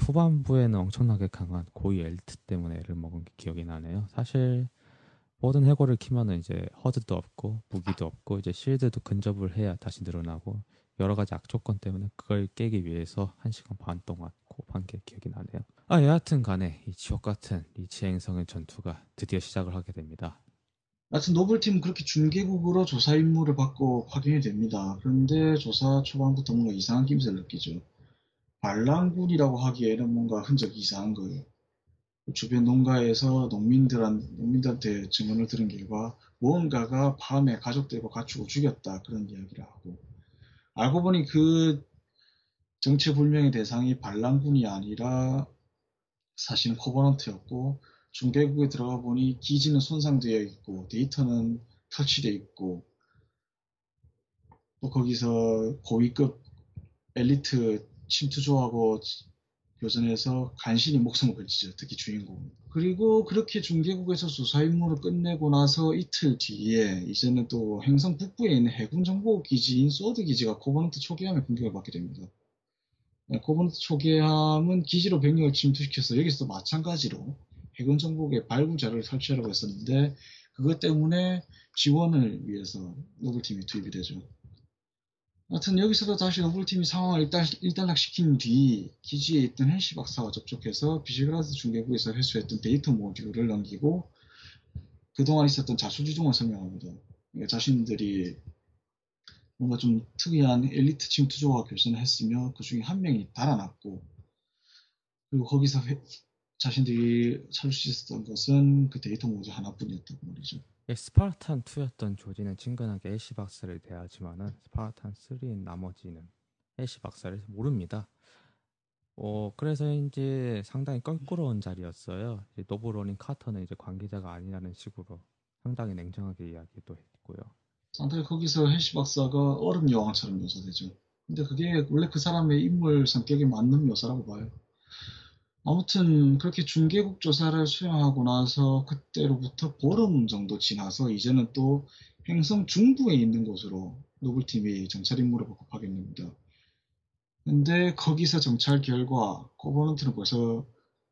후반부에는 엄청나게 강한 고위 엘트 때문에 애를 먹은 게 기억이 나네요. 사실 모든 해골을 키면은 이제 허드도 없고 무기도 없고 이제 실드도 근접을 해야 다시 늘어나고 여러 가지 악조건 때문에 그걸 깨기 위해서 한 시간 반 동안 고업한 게 기억이 나네요. 아 여하튼 간에 이 지옥 같은 리치 행성의 전투가 드디어 시작을 하게 됩니다. 하여튼 노블팀은 그렇게 중계국으로 조사 임무를 받고 확인이 됩니다. 그런데 조사 초반부터 뭔가 이상한 김새를 느끼죠. 반란군이라고 하기에는 뭔가 흔적이 이상한 거예요. 주변 농가에서 농민들한, 농민들한테 증언을 들은 결과 무언가가 밤에 가족들과 갖추고 죽였다 그런 이야기를 하고 알고 보니 그 정체불명의 대상이 반란군이 아니라 사실은 코버넌트였고 중계국에 들어가 보니 기지는 손상되어 있고 데이터는 탈취되어 있고 또 거기서 고위급 엘리트 침투조하고 교전에서 간신히 목숨을 건지죠. 특히 주인공. 그리고 그렇게 중계국에서 수사 임무를 끝내고 나서 이틀 뒤에 이제는 또 행성 북부에 있는 해군 정보 기지인 소드 기지가 코버넌트 초계함에 공격을 받게 됩니다. 네, 코버넌트 초계함은 기지로 병력을 침투시켜서 여기서도 마찬가지로 해군 정보국에 발굴 자료를 탈취하려고 했었는데 그것 때문에 지원을 위해서 노블팀이 투입이 되죠. 하여튼 여기서도 다시 노블팀이 상황을 일단, 일단락시킨 뒤 기지에 있던 핼시 박사와 접촉해서 비세그라드 중계국에서 회수했던 데이터 모듈을 넘기고 그동안 있었던 자초지종을 설명합니다. 그러니까 자신들이 뭔가 좀 특이한 엘리트 침투조와 교전을 했으며 그 중에 한 명이 달아났고 그리고 거기서 회, 자신들이 찾을 수 있었던 것은 그 데이터 모듈 하나뿐이었다고 말이죠. 예, 스파르탄 2였던 조지는 친근하게 핼시 박사를 대하지만은 스파르탄 3인 나머지는 핼시 박사를 모릅니다. 어 그래서 이제 상당히 껄끄러운 자리였어요. 이제 노블 원인 카터는 이제 관계자가 아니라는 식으로 상당히 냉정하게 이야기도 했고요. 상당히 거기서 해시 박사가 얼음 여왕처럼 묘사되죠. 근데 그게 원래 그 사람의 인물 성격에 맞는 묘사라고 봐요. 아무튼 그렇게 중계국 조사를 수행하고 나서 그때로부터 보름 정도 지나서 이제는 또 행성 중부에 있는 곳으로 노블팀이 정찰 임무를 복급하게 됩니다. 근데 거기서 정찰 결과 코버넌트는 벌써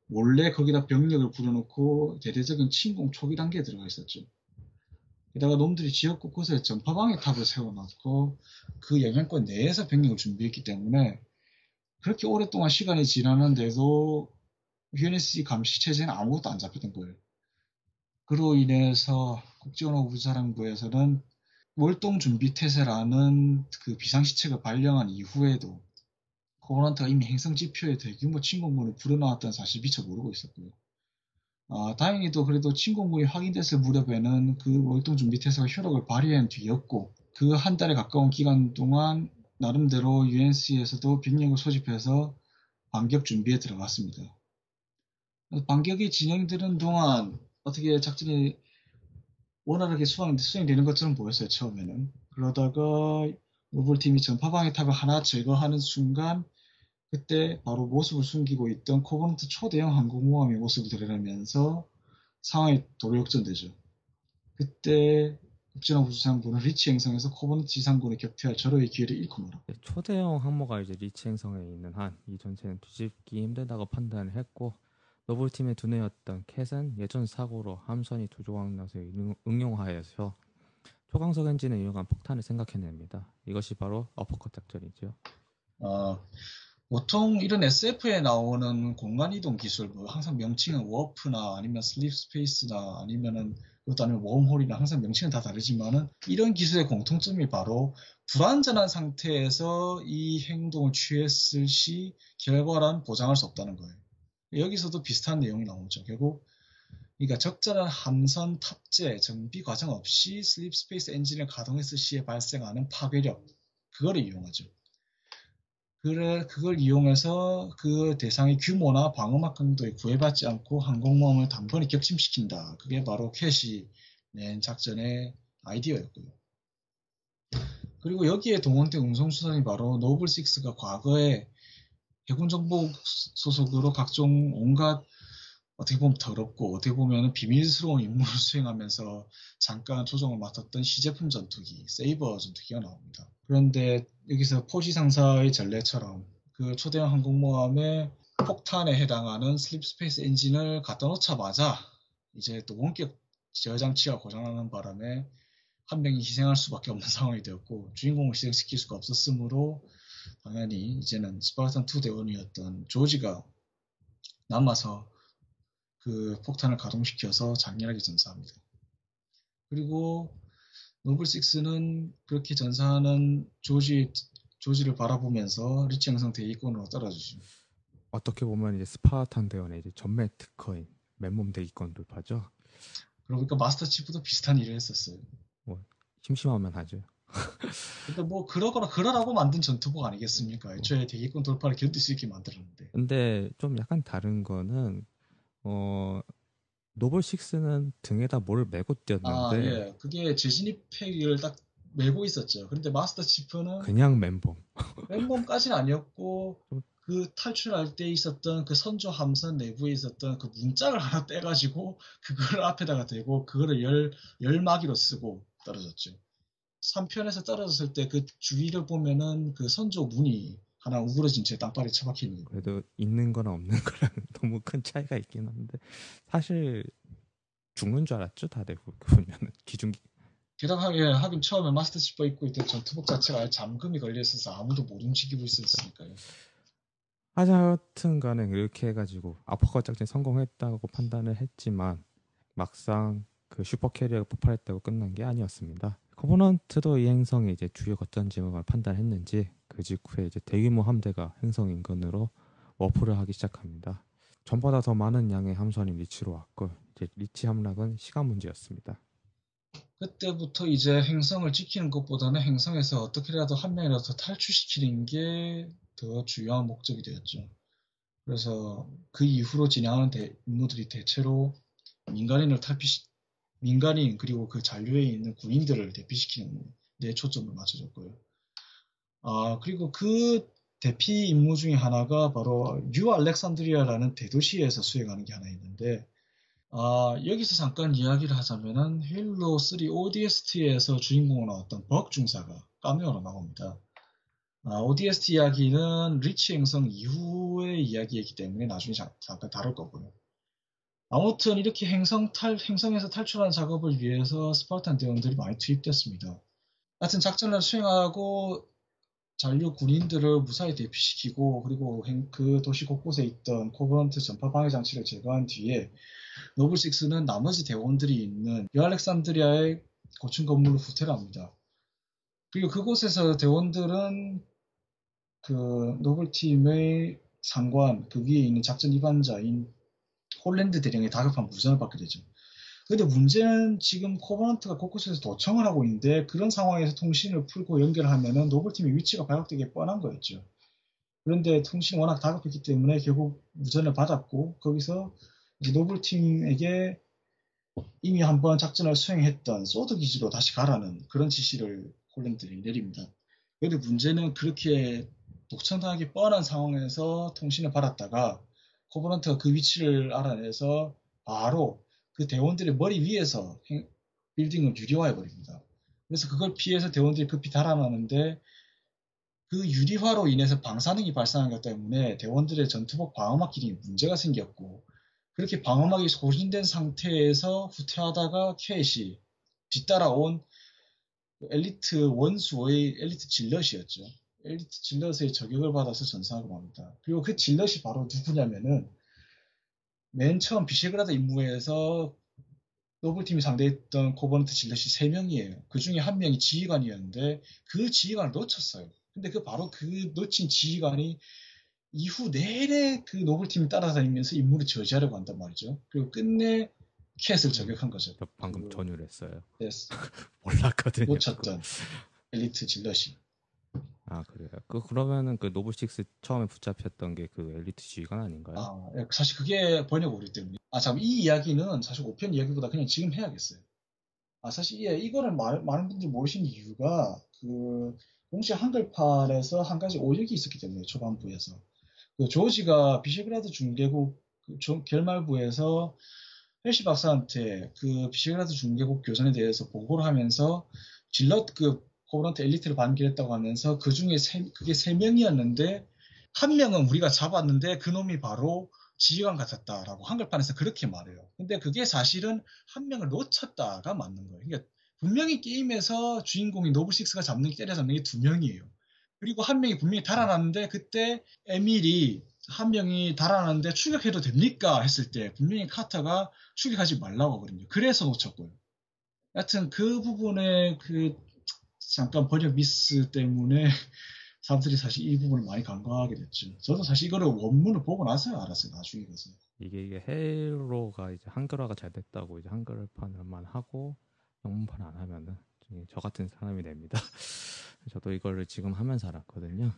몰래 거기다 병력을 부려놓고 대대적인 침공 초기 단계에 들어가 있었죠. 게다가 놈들이 지역 곳곳에 전파방해 탑을 세워놨고 그 영향권 내에서 병력을 준비했기 때문에 그렇게 오랫동안 시간이 지나는데도 UNSC 감시 체제는 아무것도 안 잡혔던 거예요. 그로 인해서 국제언어우주사령부에서는 월동 준비 태세라는 그 비상시책을 발령한 이후에도 코버넌트가 이미 행성 지표에 대규모 침공군을 불어넣었다는 사실 미처 모르고 있었고요. 아, 다행히도 그래도 침공군이 확인됐을 무렵에는 그 월동 준비 태세가 효력을 발휘한 뒤였고 그 한 달에 가까운 기간 동안 나름대로 UNSC에서도 병력을 소집해서 반격 준비에 들어갔습니다. 반격이 진행되는 동안 어떻게 작전이 원활하게 수행, 수행되는 것처럼 보였어요, 처음에는. 그러다가 노블팀이 전파방해 탑을 하나 제거하는 순간 그때 바로 모습을 숨기고 있던 코버넌트 초대형 항공모함의 모습을 드러내면서 상황이 도로 역전되죠. 그때 국진화 우주상군은 리치 행성에서 코버넌트 지상군의 격퇴할 절호의 기회를 잃고 말아. 초대형 항모가 이제 리치 행성에 있는 한 이 전체는 뒤집기 힘들다고 판단을 했고 노블팀의 두뇌였던 캣은 예전 사고로 함선이 두조왕나에 응용하여서 초광속 엔진을 이용한 폭탄을 생각해냅니다. 이것이 바로 어퍼컷 작전이죠. 어, 보통 이런 SF에 나오는 공간 이동 기술, 뭐 항상 명칭은 워프나 아니면 slipspace나 아니면은 그것도 아니면 웜홀이나 항상 명칭은 다 다르지만은 이런 기술의 공통점이 바로 불안전한 상태에서 이 행동을 취했을 시 결과란 보장할 수 없다는 거예요. 여기서도 비슷한 내용이 나오죠. 결국 그러니까 적절한 함선 탑재 정비 과정 없이 slipspace 엔진을 가동했을 시에 발생하는 파괴력 그거를 이용하죠. 그래, 그걸 이용해서 그 대상의 규모나 방어막 강도에 구애받지 않고 항공모함을 단번에 격침시킨다. 그게 바로 캣이 낸 작전의 아이디어였고요. 그리고 여기에 동원된 운송수단이 바로 노블식스가 과거에 해군정보 소속으로 각종 온갖 어떻게 보면 더럽고 어떻게 보면 비밀스러운 임무를 수행하면서 잠깐 조정을 맡았던 시제품 전투기 세이버 전투기가 나옵니다. 그런데 여기서 포지 상사의 전례처럼 그 초대형 항공모함에 폭탄에 해당하는 slipspace 엔진을 갖다 놓자마자 이제 또 원격 제어 장치가 고장나는 바람에 한 명이 희생할 수밖에 없는 상황이 되었고 주인공을 희생시킬 수가 없었으므로 당연히 이제는 스파르탄 2 대원이었던 조지가 남아서 그 폭탄을 가동시켜서 장렬하게 전사합니다. 그리고 노블 식스는 그렇게 전사하는 조지 조지를 바라보면서 리치 행성 대기권으로 떨어지죠. 어떻게 보면 이제 스파르탄 대원의 이제 전매 특허인 맨몸 대기권 돌파죠. 그러니까 마스터 치프도 비슷한 일을 했었어요. 뭐 심심하면 하죠. 근데 뭐 그러거나 그러라고 만든 전투복 아니겠습니까? 애초에 대기권 돌파를 견딜 수 있게 만들었는데. 근데 좀 약간 다른 거는 어 노블 식스는 등에다 뭘 메고 뛰었는데 아, 예. 그게 재진입 팩을 딱 메고 있었죠. 그런데 마스터 치프는 그냥 맨몸. 맨몸까지는 아니었고 그 탈출할 때 있었던 그 선조 함선 내부에 있었던 그 문짝을 하나 떼가지고 그걸 앞에다가 대고 그거를 열 열마기로 쓰고 떨어졌죠. 3편에서 떨어졌을 때 그 주위를 보면은 그 선조 문이 하나 우그러진 채 땅바닥에 처박혀 있는 거예요. 그래도 있는 거나 없는 거랑 너무 큰 차이가 있긴 한데 사실 죽는 줄 알았죠 다들 보면은 기준 게다가 예, 하긴 처음에 마스터 치퍼 입고 있던 전투복 자체가 아예 잠금이 걸려 있어서 아무도 못 움직이고 있었으니까요. 하여튼 간에 이렇게 해가지고 아포카 작전 성공했다고 판단을 했지만 막상 그 super carrier가 폭발했다고 끝난 게 아니었습니다. 코버넌트도 이 행성이 이제 주요 거점 지역을 판단했는지 그 직후에 이제 대규모 함대가 행성 인근으로 워프를 하기 시작합니다. 전보다 더 많은 양의 함선이 리치로 왔고 이제 리치 함락은 시간 문제였습니다. 그때부터 이제 행성을 지키는 것보다는 행성에서 어떻게라도 한 명이라도 탈출시키는 게 더 중요한 목적이 되었죠. 그래서 그 이후로 진행하는 대, 임무들이 대체로 민간인을 탈피시, 민간인 그리고 그 잔류에 있는 군인들을 대피시키는 데 초점을 맞춰졌고요. 아 그리고 그 대피 임무 중에 하나가 바로 뉴 알렉산드리아라는 대도시에서 수행하는 게 하나 있는데 아, 여기서 잠깐 이야기를 하자면은 헤일로 3 ODST에서 주인공으로 나왔던 벅 중사가 까메오로 나옵니다. 아, ODST 이야기는 리치 행성 이후의 이야기이기 때문에 나중에 자, 잠깐 다룰 거고요. 아무튼 이렇게 행성 탈, 행성에서 탈출하는 작업을 위해서 스파르탄 대원들이 많이 투입됐습니다. 하여튼 작전을 수행하고 잔류 군인들을 무사히 대피시키고 그리고 그 도시 곳곳에 있던 코버넌트 전파 방해 장치를 제거한 뒤에 노블식스는 나머지 대원들이 있는 뉴 알렉산드리아의 고층 건물로 후퇴를 합니다. 그리고 그곳에서 대원들은 그 노블팀의 상관, 그 위에 있는 작전 입안자인 홀랜드 대령의 다급한 무전을 받게 되죠. 근데 문제는 지금 코버넌트가 곳곳에서 도청을 하고 있는데 그런 상황에서 통신을 풀고 연결하면은 노블팀의 위치가 발각될 게 뻔한 거였죠. 그런데 통신이 워낙 다급했기 때문에 결국 무전을 받았고 거기서 노블팀에게 이미 한번 작전을 수행했던 소드 기지로 다시 가라는 그런 지시를 홀랜드이 내립니다. 그런데 문제는 그렇게 도청당하기 뻔한 상황에서 통신을 받았다가 코버넌트가 그 위치를 알아내서 바로 그 대원들의 머리 위에서 빌딩을 유리화해 버립니다. 그래서 그걸 피해서 대원들이 급히 달아나는데 그 유리화로 인해서 방사능이 발생한 것 때문에 대원들의 전투복 방어막 기능이 문제가 생겼고 그렇게 방어막이 소진된 상태에서 후퇴하다가 캣이 뒤따라온 엘리트 원수의 엘리트 질럿이었죠. 엘리트 질럿의 저격을 받아서 전사하고 맙니다. 그리고 그 질럿이 바로 누구냐면은 맨 처음 비셰그라드 임무에서 노블팀이 상대했던 코버넌트 질럿이 3명이에요. 그 중에 한 명이 지휘관이었는데 그 지휘관을 놓쳤어요. 근데 그 바로 그 놓친 지휘관이 이후 내내 그 노블팀이 따라다니면서 임무를 저지하려고 한단 말이죠. 그리고 끝내 캣을 저격한 거죠. 방금 그, 전율했어요. 네. 몰랐거든요. 놓쳤던 엘리트 질럿이. 아 그래요. 그 그러면은 그 노블식스 처음에 붙잡혔던 게 그 엘리트 지휘관 아닌가요? 아 예, 사실 그게 번역 오류 때문에. 아참 이 이야기는 사실 5편 이야기보다 그냥 지금 해야겠어요. 아 사실 예, 이거를 말, 많은 분들이 모르시는 이유가 그 공식 한글판에서 한 가지 오역이 있었기 때문에 초반부에서 그 조지가 비셰그라드 중계국 그 결말부에서 헬시 박사한테 그 비셰그라드 중계국 교전에 대해서 보고를 하면서 질럿 그 코버넌트 엘리트를 발견했다고 하면서 그 중에 세, 그게 세 명이었는데 한 명은 우리가 잡았는데 그 놈이 바로 지휘관 같았다라고 한글판에서 그렇게 말해요. 근데 그게 사실은 한 명을 놓쳤다가 맞는 거예요. 그러니까 분명히 게임에서 주인공이 노블식스가 잡는 때려 잡는 게 두 명이에요. 그리고 한 명이 분명히 달아났는데 그때 에밀이 한 명이 달아났는데 추격해도 됩니까? 했을 때 분명히 카타가 추격하지 말라고 하거든요. 그래서 놓쳤고요. 하여튼 그 부분에 그 잠깐 번역 미스 때문에 사람들이 사실 이 부분을 많이 간과하게 됐죠. 저도 사실 이거를 원문을 보고 나서야 알았어요. 나중에 가서. 이게 이게 헤로가 이제 한글화가 잘 됐다고 이제 한글판만 하고 영문판 안 하면은 저 같은 사람이 됩니다. 저도 이거를 지금 하면서 알았거든요.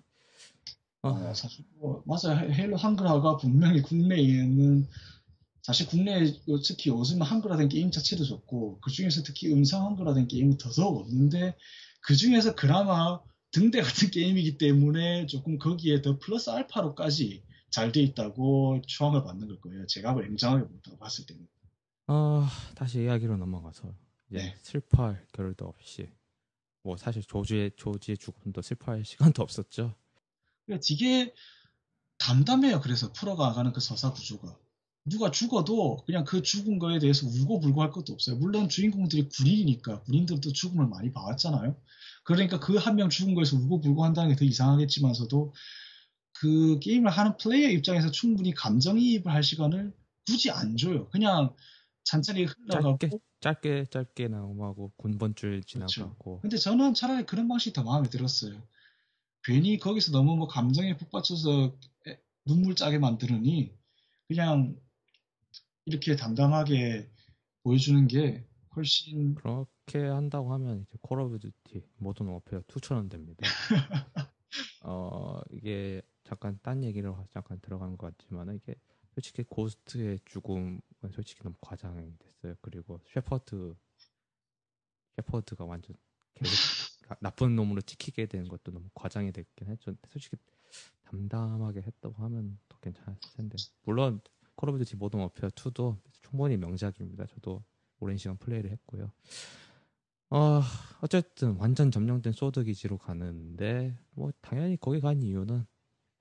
어. 어, 사실 뭐, 맞아요. 헤일로 한글화가 분명히 국내에는 사실 국내에 특히 요즘 한글화된 게임 자체도 좋고 그 중에서 특히 음성 한글화된 게임은 더더욱 없는데 그 중에서 그나마 등대 같은 게임이기 때문에 조금 거기에 더 플러스 알파로까지 잘 돼 있다고 추앙을 받는 걸 거예요. 제가 냉정하게 본다고 봤을 때는. 어, 다시 이야기로 넘어가서 네. 슬퍼할 겨를도 없이 뭐 사실 조지의 조지의 죽음도 슬퍼할 시간도 없었죠. 그러니까 되게 담담해요. 그래서 풀어가는 그 서사 구조가 누가 죽어도 그냥 그 죽은 거에 대해서 울고 불고 할 것도 없어요. 물론 주인공들이 군인이니까 군인들도 죽음을 많이 봐왔잖아요. 그러니까 그 한 명 죽은 거에서 울고 불고 한다는 게 더 이상하겠지만서도 그 게임을 하는 플레이어 입장에서 충분히 감정이입을 할 시간을 굳이 안 줘요. 그냥 천천히 흘러가고 짧게 짧게 짧게 나오고 군번줄 지나가고. 그렇죠. 근데 저는 차라리 그런 방식이 더 마음에 들었어요. 괜히 거기서 너무 뭐 감정에 푹 빠져서 눈물 짜게 만드느니 그냥 이렇게 담담하게 보여주는 게 훨씬 그렇게 한다고 하면 이제 콜 오브 듀티 모던 워페어 2처럼 됩니다. 어 이게 잠깐 딴 얘기를 잠깐 들어간 것 같지만 이게 솔직히 고스트의 죽음은 솔직히 너무 과장이 됐어요. 그리고 셰퍼드 셰퍼드가 완전 계속 나쁜 놈으로 찍히게 되는 것도 너무 과장이 됐긴 했죠. 솔직히 담담하게 했다고 하면 더 괜찮았을 텐데. 물론 콜 오브 듀티 모던 워페어 2도 충분히 명작입니다. 저도 오랜 시간 플레이를 했고요. 어, 어쨌든 완전 점령된 소드 기지로 가는데 뭐 당연히 거기 간 이유는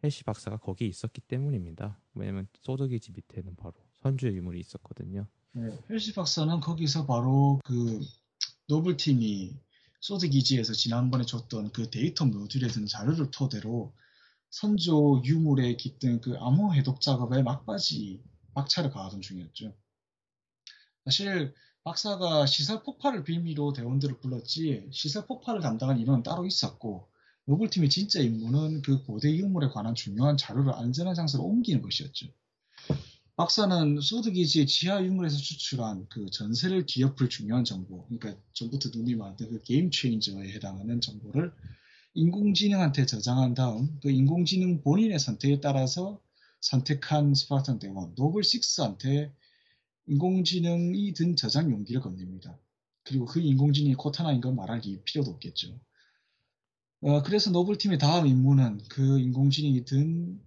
헬시 박사가 거기 있었기 때문입니다. 왜냐면 소드 기지 밑에는 바로 선조의 유물이 있었거든요. 네, 헬시 박사는 거기서 바로 그 노블 팀이 소드 기지에서 지난번에 줬던 그 데이터 모듈에 든 자료를 토대로 선조 유물에 깃든 그 암호 해독 작업에 막바지 박차를 가하던 중이었죠. 사실 박사가 시설 폭발을 빌미로 대원들을 불렀지 시설 폭발을 담당한 인원은 따로 있었고 노블팀의 진짜 임무는 그 고대 유물에 관한 중요한 자료를 안전한 장소로 옮기는 것이었죠. 박사는 소드 기지의 지하 유물에서 추출한 그 전세를 뒤엎을 중요한 정보, 그러니까 전부터 눈이 많던 그 게임 체인저에 해당하는 정보를 인공지능한테 저장한 다음 그 인공지능 본인의 선택에 따라서 선택한 스파르탄 대원 노블 6한테 인공지능이 든 저장 용기를 건넵니다. 그리고 그 인공지능이 코타나인 건 말할 필요도 없겠죠. 어, 그래서 노블팀의 다음 임무는 그 인공지능이 든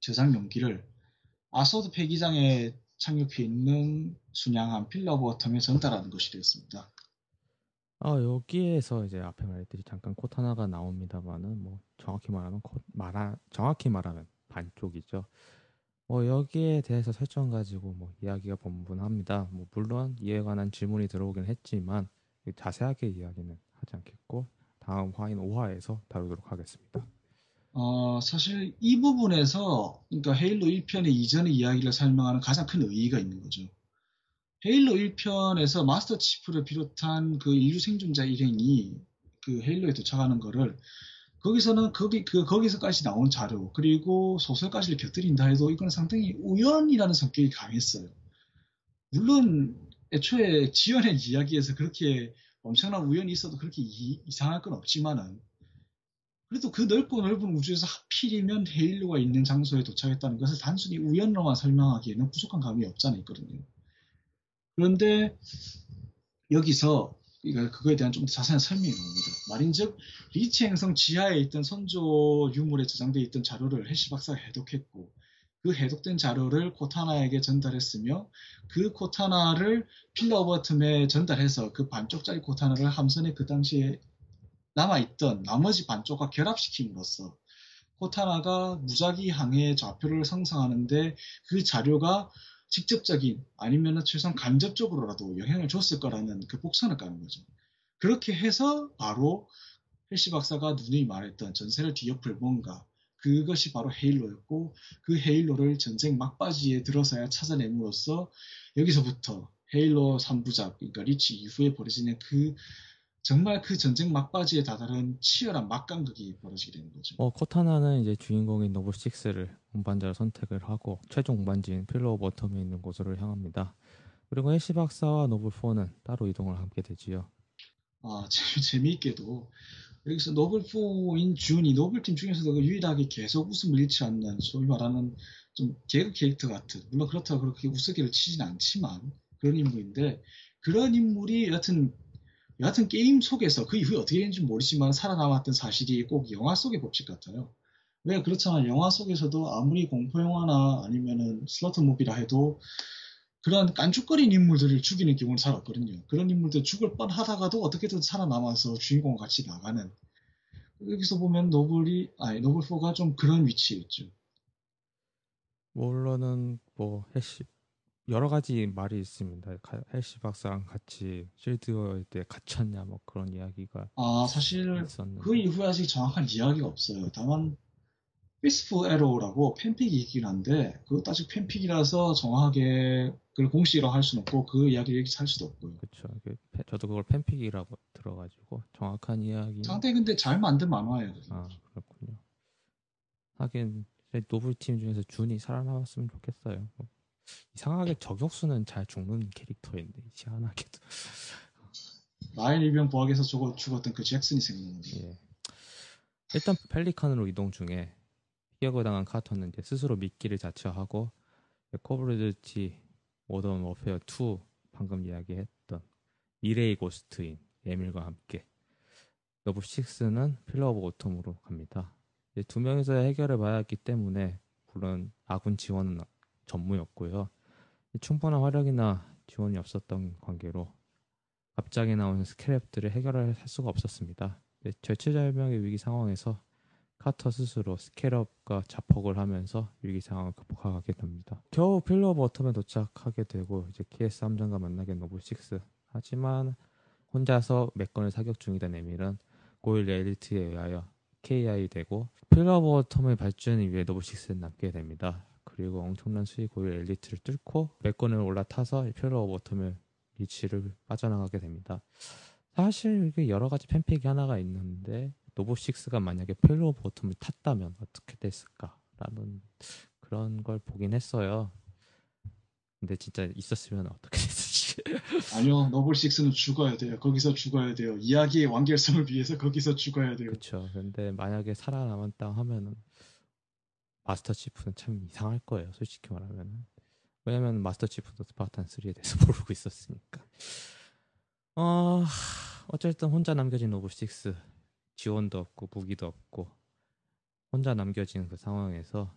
저장 용기를 아조드 폐기장에 착륙해 있는 순양함 필러 오브 어텀에 전달하는 것이 되었습니다. 아, 여기에서 이제 앞에 말했듯이 잠깐 코타나가 나옵니다만은 뭐 정확히 말하면 코, 말하, 정확히 말하면 반쪽이죠. 뭐 여기에 대해서 설정 가지고 뭐 이야기가 분분합니다. 뭐 물론 이에 관한 질문이 들어오긴 했지만 자세하게 이야기는 하지 않겠고 다음 화인 5화에서 다루도록 하겠습니다. 어, 사실 이 부분에서 그러니까 헤일로 1편의 이전의 이야기를 설명하는 가장 큰 의의가 있는 거죠. 헤일로 1편에서 마스터 치프를 비롯한 그 인류 생존자 일행이 그 헤일로에 도착하는 거를 거기서는 거기 그 거기서까지 나온 자료 그리고 소설까지를 곁들인다 해도 이건 상당히 우연이라는 성격이 강했어요. 물론 애초에 지연의 이야기에서 그렇게 엄청난 우연이 있어도 그렇게 이, 이상할 건 없지만은 그래도 그 넓고 넓은 우주에서 하필이면 헤일로가 있는 장소에 도착했다는 것을 단순히 우연으로만 설명하기에는 부족한 감이 없잖아 있거든요. 그런데 여기서 그거에 대한 좀 더 자세한 설명이 나옵니다. 말인즉 리치 행성 지하에 있던 선조 유물에 저장되어 있던 자료를 해시 박사가 해독했고 그 해독된 자료를 코타나에게 전달했으며 그 코타나를 필러 오버틈에 전달해서 그 반쪽짜리 코타나를 함선에 그 당시에 남아있던 나머지 반쪽과 결합시킴으로써 코타나가 무작위 항해 좌표를 상상하는데 그 자료가 직접적인 아니면 최소한 간접적으로라도 영향을 줬을 거라는 그 복선을 까는 거죠. 그렇게 해서 바로 헬시 박사가 누누이 말했던 전세를 뒤엎을 뭔가 그것이 바로 헤일로였고 그 헤일로를 전쟁 막바지에 들어서야 찾아냄으로써 여기서부터 헤일로 3부작 그러니까 리치 이후에 벌어지는 그 정말 그 전쟁 막바지에 다다른 치열한 막강극이 벌어지게 되는 거죠. 어, 코타나는 이제 주인공인 노블 6를 운반자로 선택을 하고 최종 운반지인 필러 오브 어텀에 있는 곳으로 향합니다. 그리고 헬시 박사와 노블 4는 따로 이동을 하게 되지요. 아, 재미있게도 여기서 노블 4인 준이 노블팀 중에서도 그 유일하게 계속 웃음을 잃지 않는 소위 말하는 좀 개그 캐릭터 같은 물론 그렇다고 그렇게 우스개를 치진 않지만 그런 인물인데 그런 인물이 여하튼 여하튼 게임 속에서 그 이후에 어떻게 되는지 모르지만 살아남았던 사실이 꼭 영화 속의 법칙 같아요. 왜 그렇잖아. 영화 속에서도 아무리 공포 영화나 아니면은 슬러터 무비라 해도 그런 깐죽거린 인물들을 죽이는 경우는 잘 없거든요. 그런 인물들 죽을 뻔 하다가도 어떻게든 살아남아서 주인공과 같이 나가는. 여기서 보면 노블이 아니 노블 4가 좀 그런 위치였죠. 물론은 뭐 헬시 여러 가지 말이 있습니다. 헬시 박사랑 같이 실드 월드에 갇혔냐 뭐 그런 이야기가 아 사실 있었는데. 그 이후에 아직 정확한 이야기가 없어요. 다만 피스프 에로라고 팬픽이 있긴 한데 그것도 아직 팬픽이라서 정확하게 그걸 공식이라고 할 수는 없고 그 이야기를 얘기할 수도 없고요. 그렇죠. 저도 그걸 팬픽이라고 들어가지고 정확한 이야기. 상당히 근데 잘 만든 만화예요. 아 그렇군요. 하긴 노블 팀 중에서 준이 살아남았으면 좋겠어요. 뭐 이상하게 저격수는 잘 죽는 캐릭터인데 희한하게도 라인 일병 부학에서 죽어, 죽었던 그 잭슨이 생각나는데 예. 일단 펠리칸으로 이동 중에 피격을 당한 카터는 이제 스스로 미끼를 자처하고 Call of Duty Modern Warfare 2 방금 이야기했던 미래의 고스트인 에밀과 함께 Noble 6는 Pillar of Autumn으로 갑니다. 두 명이서 해결을 봐야 했기 때문에 물론 아군 지원은 전무였고요. 충분한 화력이나 지원이 없었던 관계로 갑자기 나오는 Scarab들을 해결할 수가 없었습니다. 절체절명의 위기 상황에서 카터 스스로 Scarab과 자폭을 하면서 위기 상황을 극복하게 됩니다. 겨우 Pillar of Autumn에 도착하게 되고 이제 키스 함장과 만나게 Noble 6 하지만 혼자서 MAC gun을 사격 중이던 에밀은 고위 엘리트에 의하여 KIA 되고 Pillar of Autumn의 발진을 위해 Noble 6는 남게 됩니다. 그리고 엄청난 수의 고위 엘리트를 뚫고 MAC gun을 올라타서 Pillar of Autumn을 리치를 빠져나가게 됩니다. 사실 이게 여러 가지 팬픽이 하나가 있는데 Noble Six가 만약에 Pillar of Autumn을 탔다면 어떻게 됐을까라는 그런 걸 보긴 했어요. 근데 진짜 있었으면 어떻게 됐을지. 아니요, Noble Six는 죽어야 돼요. 거기서 죽어야 돼요. 이야기의 완결성을 위해서 거기서 죽어야 돼요. 그렇죠. 근데 만약에 살아남았다 하면은 Master Chief는 참 이상할 거예요. 솔직히 말하면. 왜냐면 Master Chief도 스파르탄 3에 대해서 모르고 있었으니까. 어, 어쨌든 혼자 남겨진 오브6 지원도 없고 무기도 없고 혼자 남겨진 그 상황에서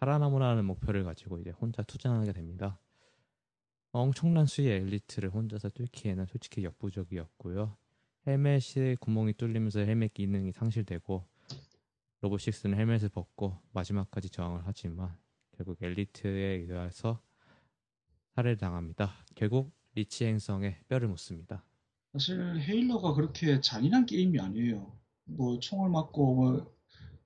살아남으라는 목표를 가지고 이제 혼자 투쟁하게 됩니다. 엄청난 수의 엘리트를 혼자서 뚫기에는 솔직히 역부족이었고요. 헬멧이 구멍이 뚫리면서 헬멧 기능이 상실되고 로봇6는 헬멧을 벗고 마지막까지 저항을 하지만 결국 엘리트에 의해서 살해를 당합니다. 결국 리치 행성에 뼈를 묻습니다. 사실 헤일러가 그렇게 잔인한 게임이 아니에요. 뭐 총을 맞고 뭐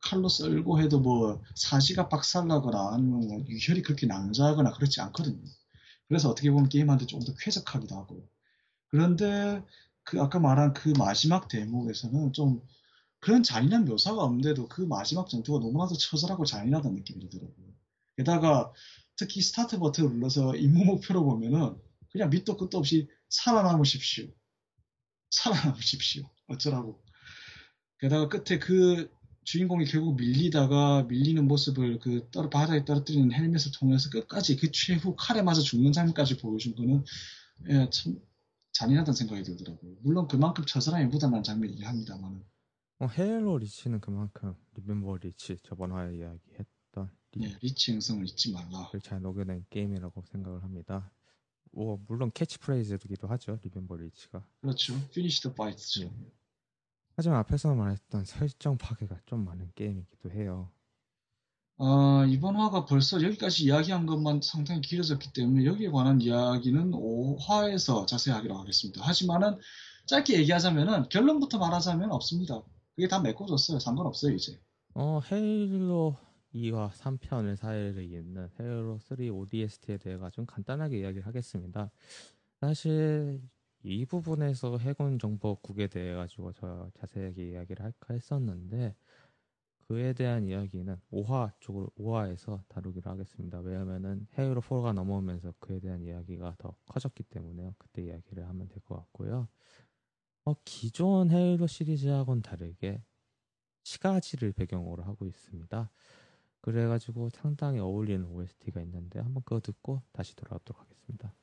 칼로 썰고 해도 뭐 사지가 박살나거나 아니면 뭐 유혈이 그렇게 낭자하거나 그렇지 않거든요. 그래서 어떻게 보면 게임한테 좀더 쾌적하기도 하고. 그런데 그 아까 말한 그 마지막 대목에서는 좀 그런 잔인한 묘사가 없는데도 그 마지막 전투가 너무나도 처절하고 잔인하다는 느낌이 들더라고요. 게다가 특히 스타트 버튼을 눌러서 임무 목표로 보면은 그냥 밑도 끝도 없이 살아남으십시오. 살아남으십시오. 어쩌라고. 게다가 끝에 그 주인공이 결국 밀리다가 밀리는 모습을 그 떨어 바다에 떨어뜨리는 헬멧을 통해서 끝까지 그 최후 칼에 맞아 죽는 장면까지 보여준 거는 예, 참 잔인하다는 생각이 들더라고요. 물론 그만큼 처절함이 묻어난 장면이긴 합니다만은. 어, Halo Reach는 그만큼 Remember Reach 저번 화에 이야기했던 리, 네, 리치 행성을 잊지 말라. 잘 녹여낸 게임이라고 생각을 합니다. 뭐 물론 캐치프레이즈이기도 하죠 Remember Reach가. 그렇죠. Finish the Fight죠. 네. 하지만 앞에서 말했던 설정 파괴가 좀 많은 게임이기도 해요. 아, 이번 화가 벌써 여기까지 이야기한 것만 상당히 길어졌기 때문에 여기에 관한 이야기는 5화에서 자세히 하기로 하겠습니다. 하지만은 짧게 얘기하자면은 결론부터 말하자면 없습니다. 그게 다 메꿔줬어요. 상관없어요, 이제. 어, 헤일로 2와 3편을 사이를 잇는 헤일로 3 ODST에 대해 좀 간단하게 이야기를 하겠습니다. 사실 이 부분에서 해군 정보국에 대해 가지고 저 자세하게 이야기를 할까 했었는데 그에 대한 이야기는 5화 쪽으로 5화에서 다루기로 하겠습니다. 왜냐면은 헤일로 4가 넘어오면서 그에 대한 이야기가 더 커졌기 때문에요. 그때 이야기를 하면 될 것 같고요. 어, 기존 헤일로 시리즈하고는 다르게 시가지를 배경으로 하고 있습니다. 그래가지고 상당히 어울리는 OST가 있는데 한번 그거 듣고 다시 돌아오도록 하겠습니다.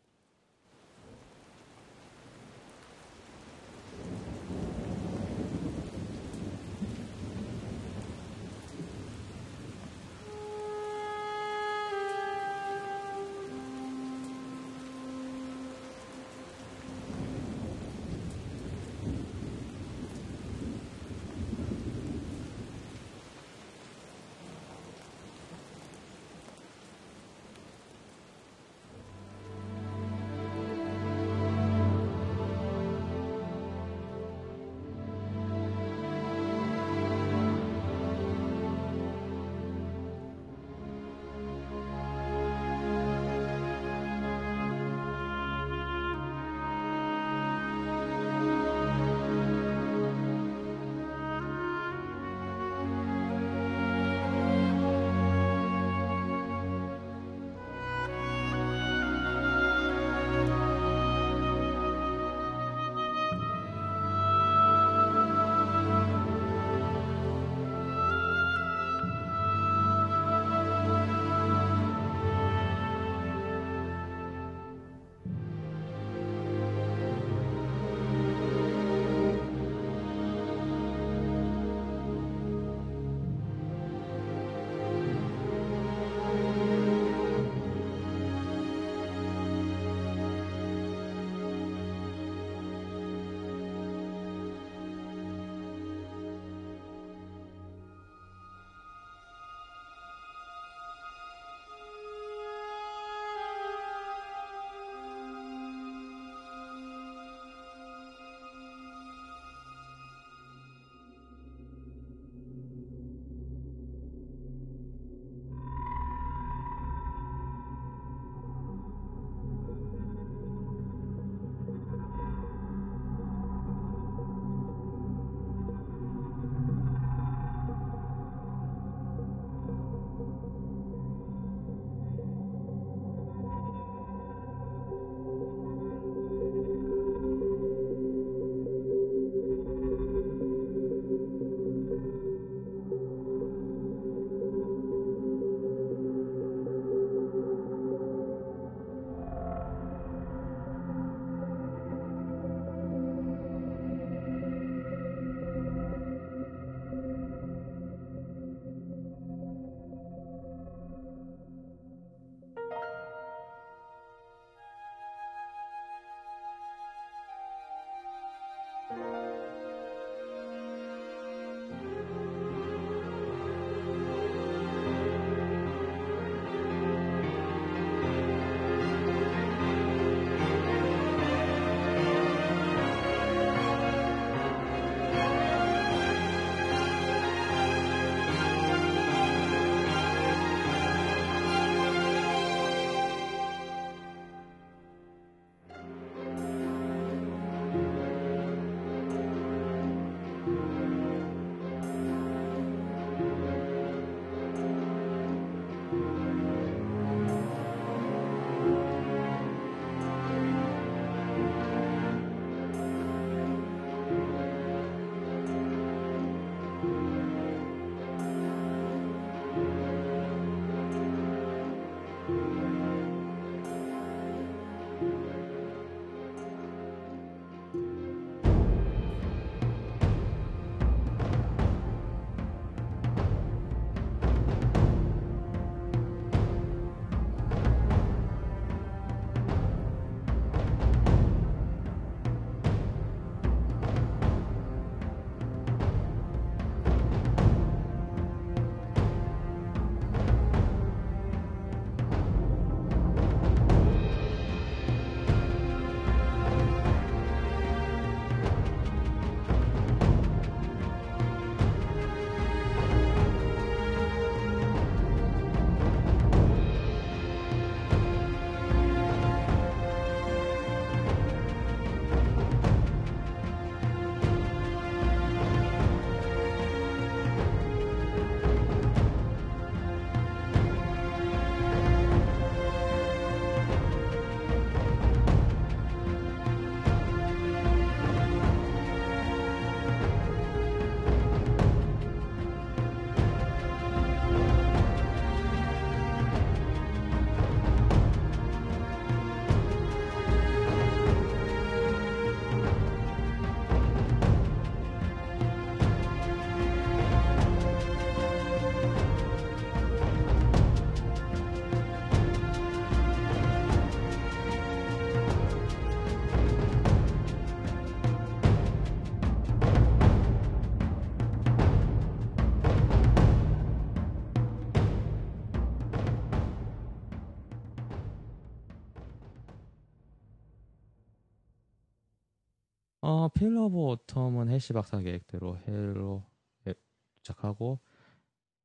Pillar of Autumn은 헬시 박사 계획대로 Halo에 도착하고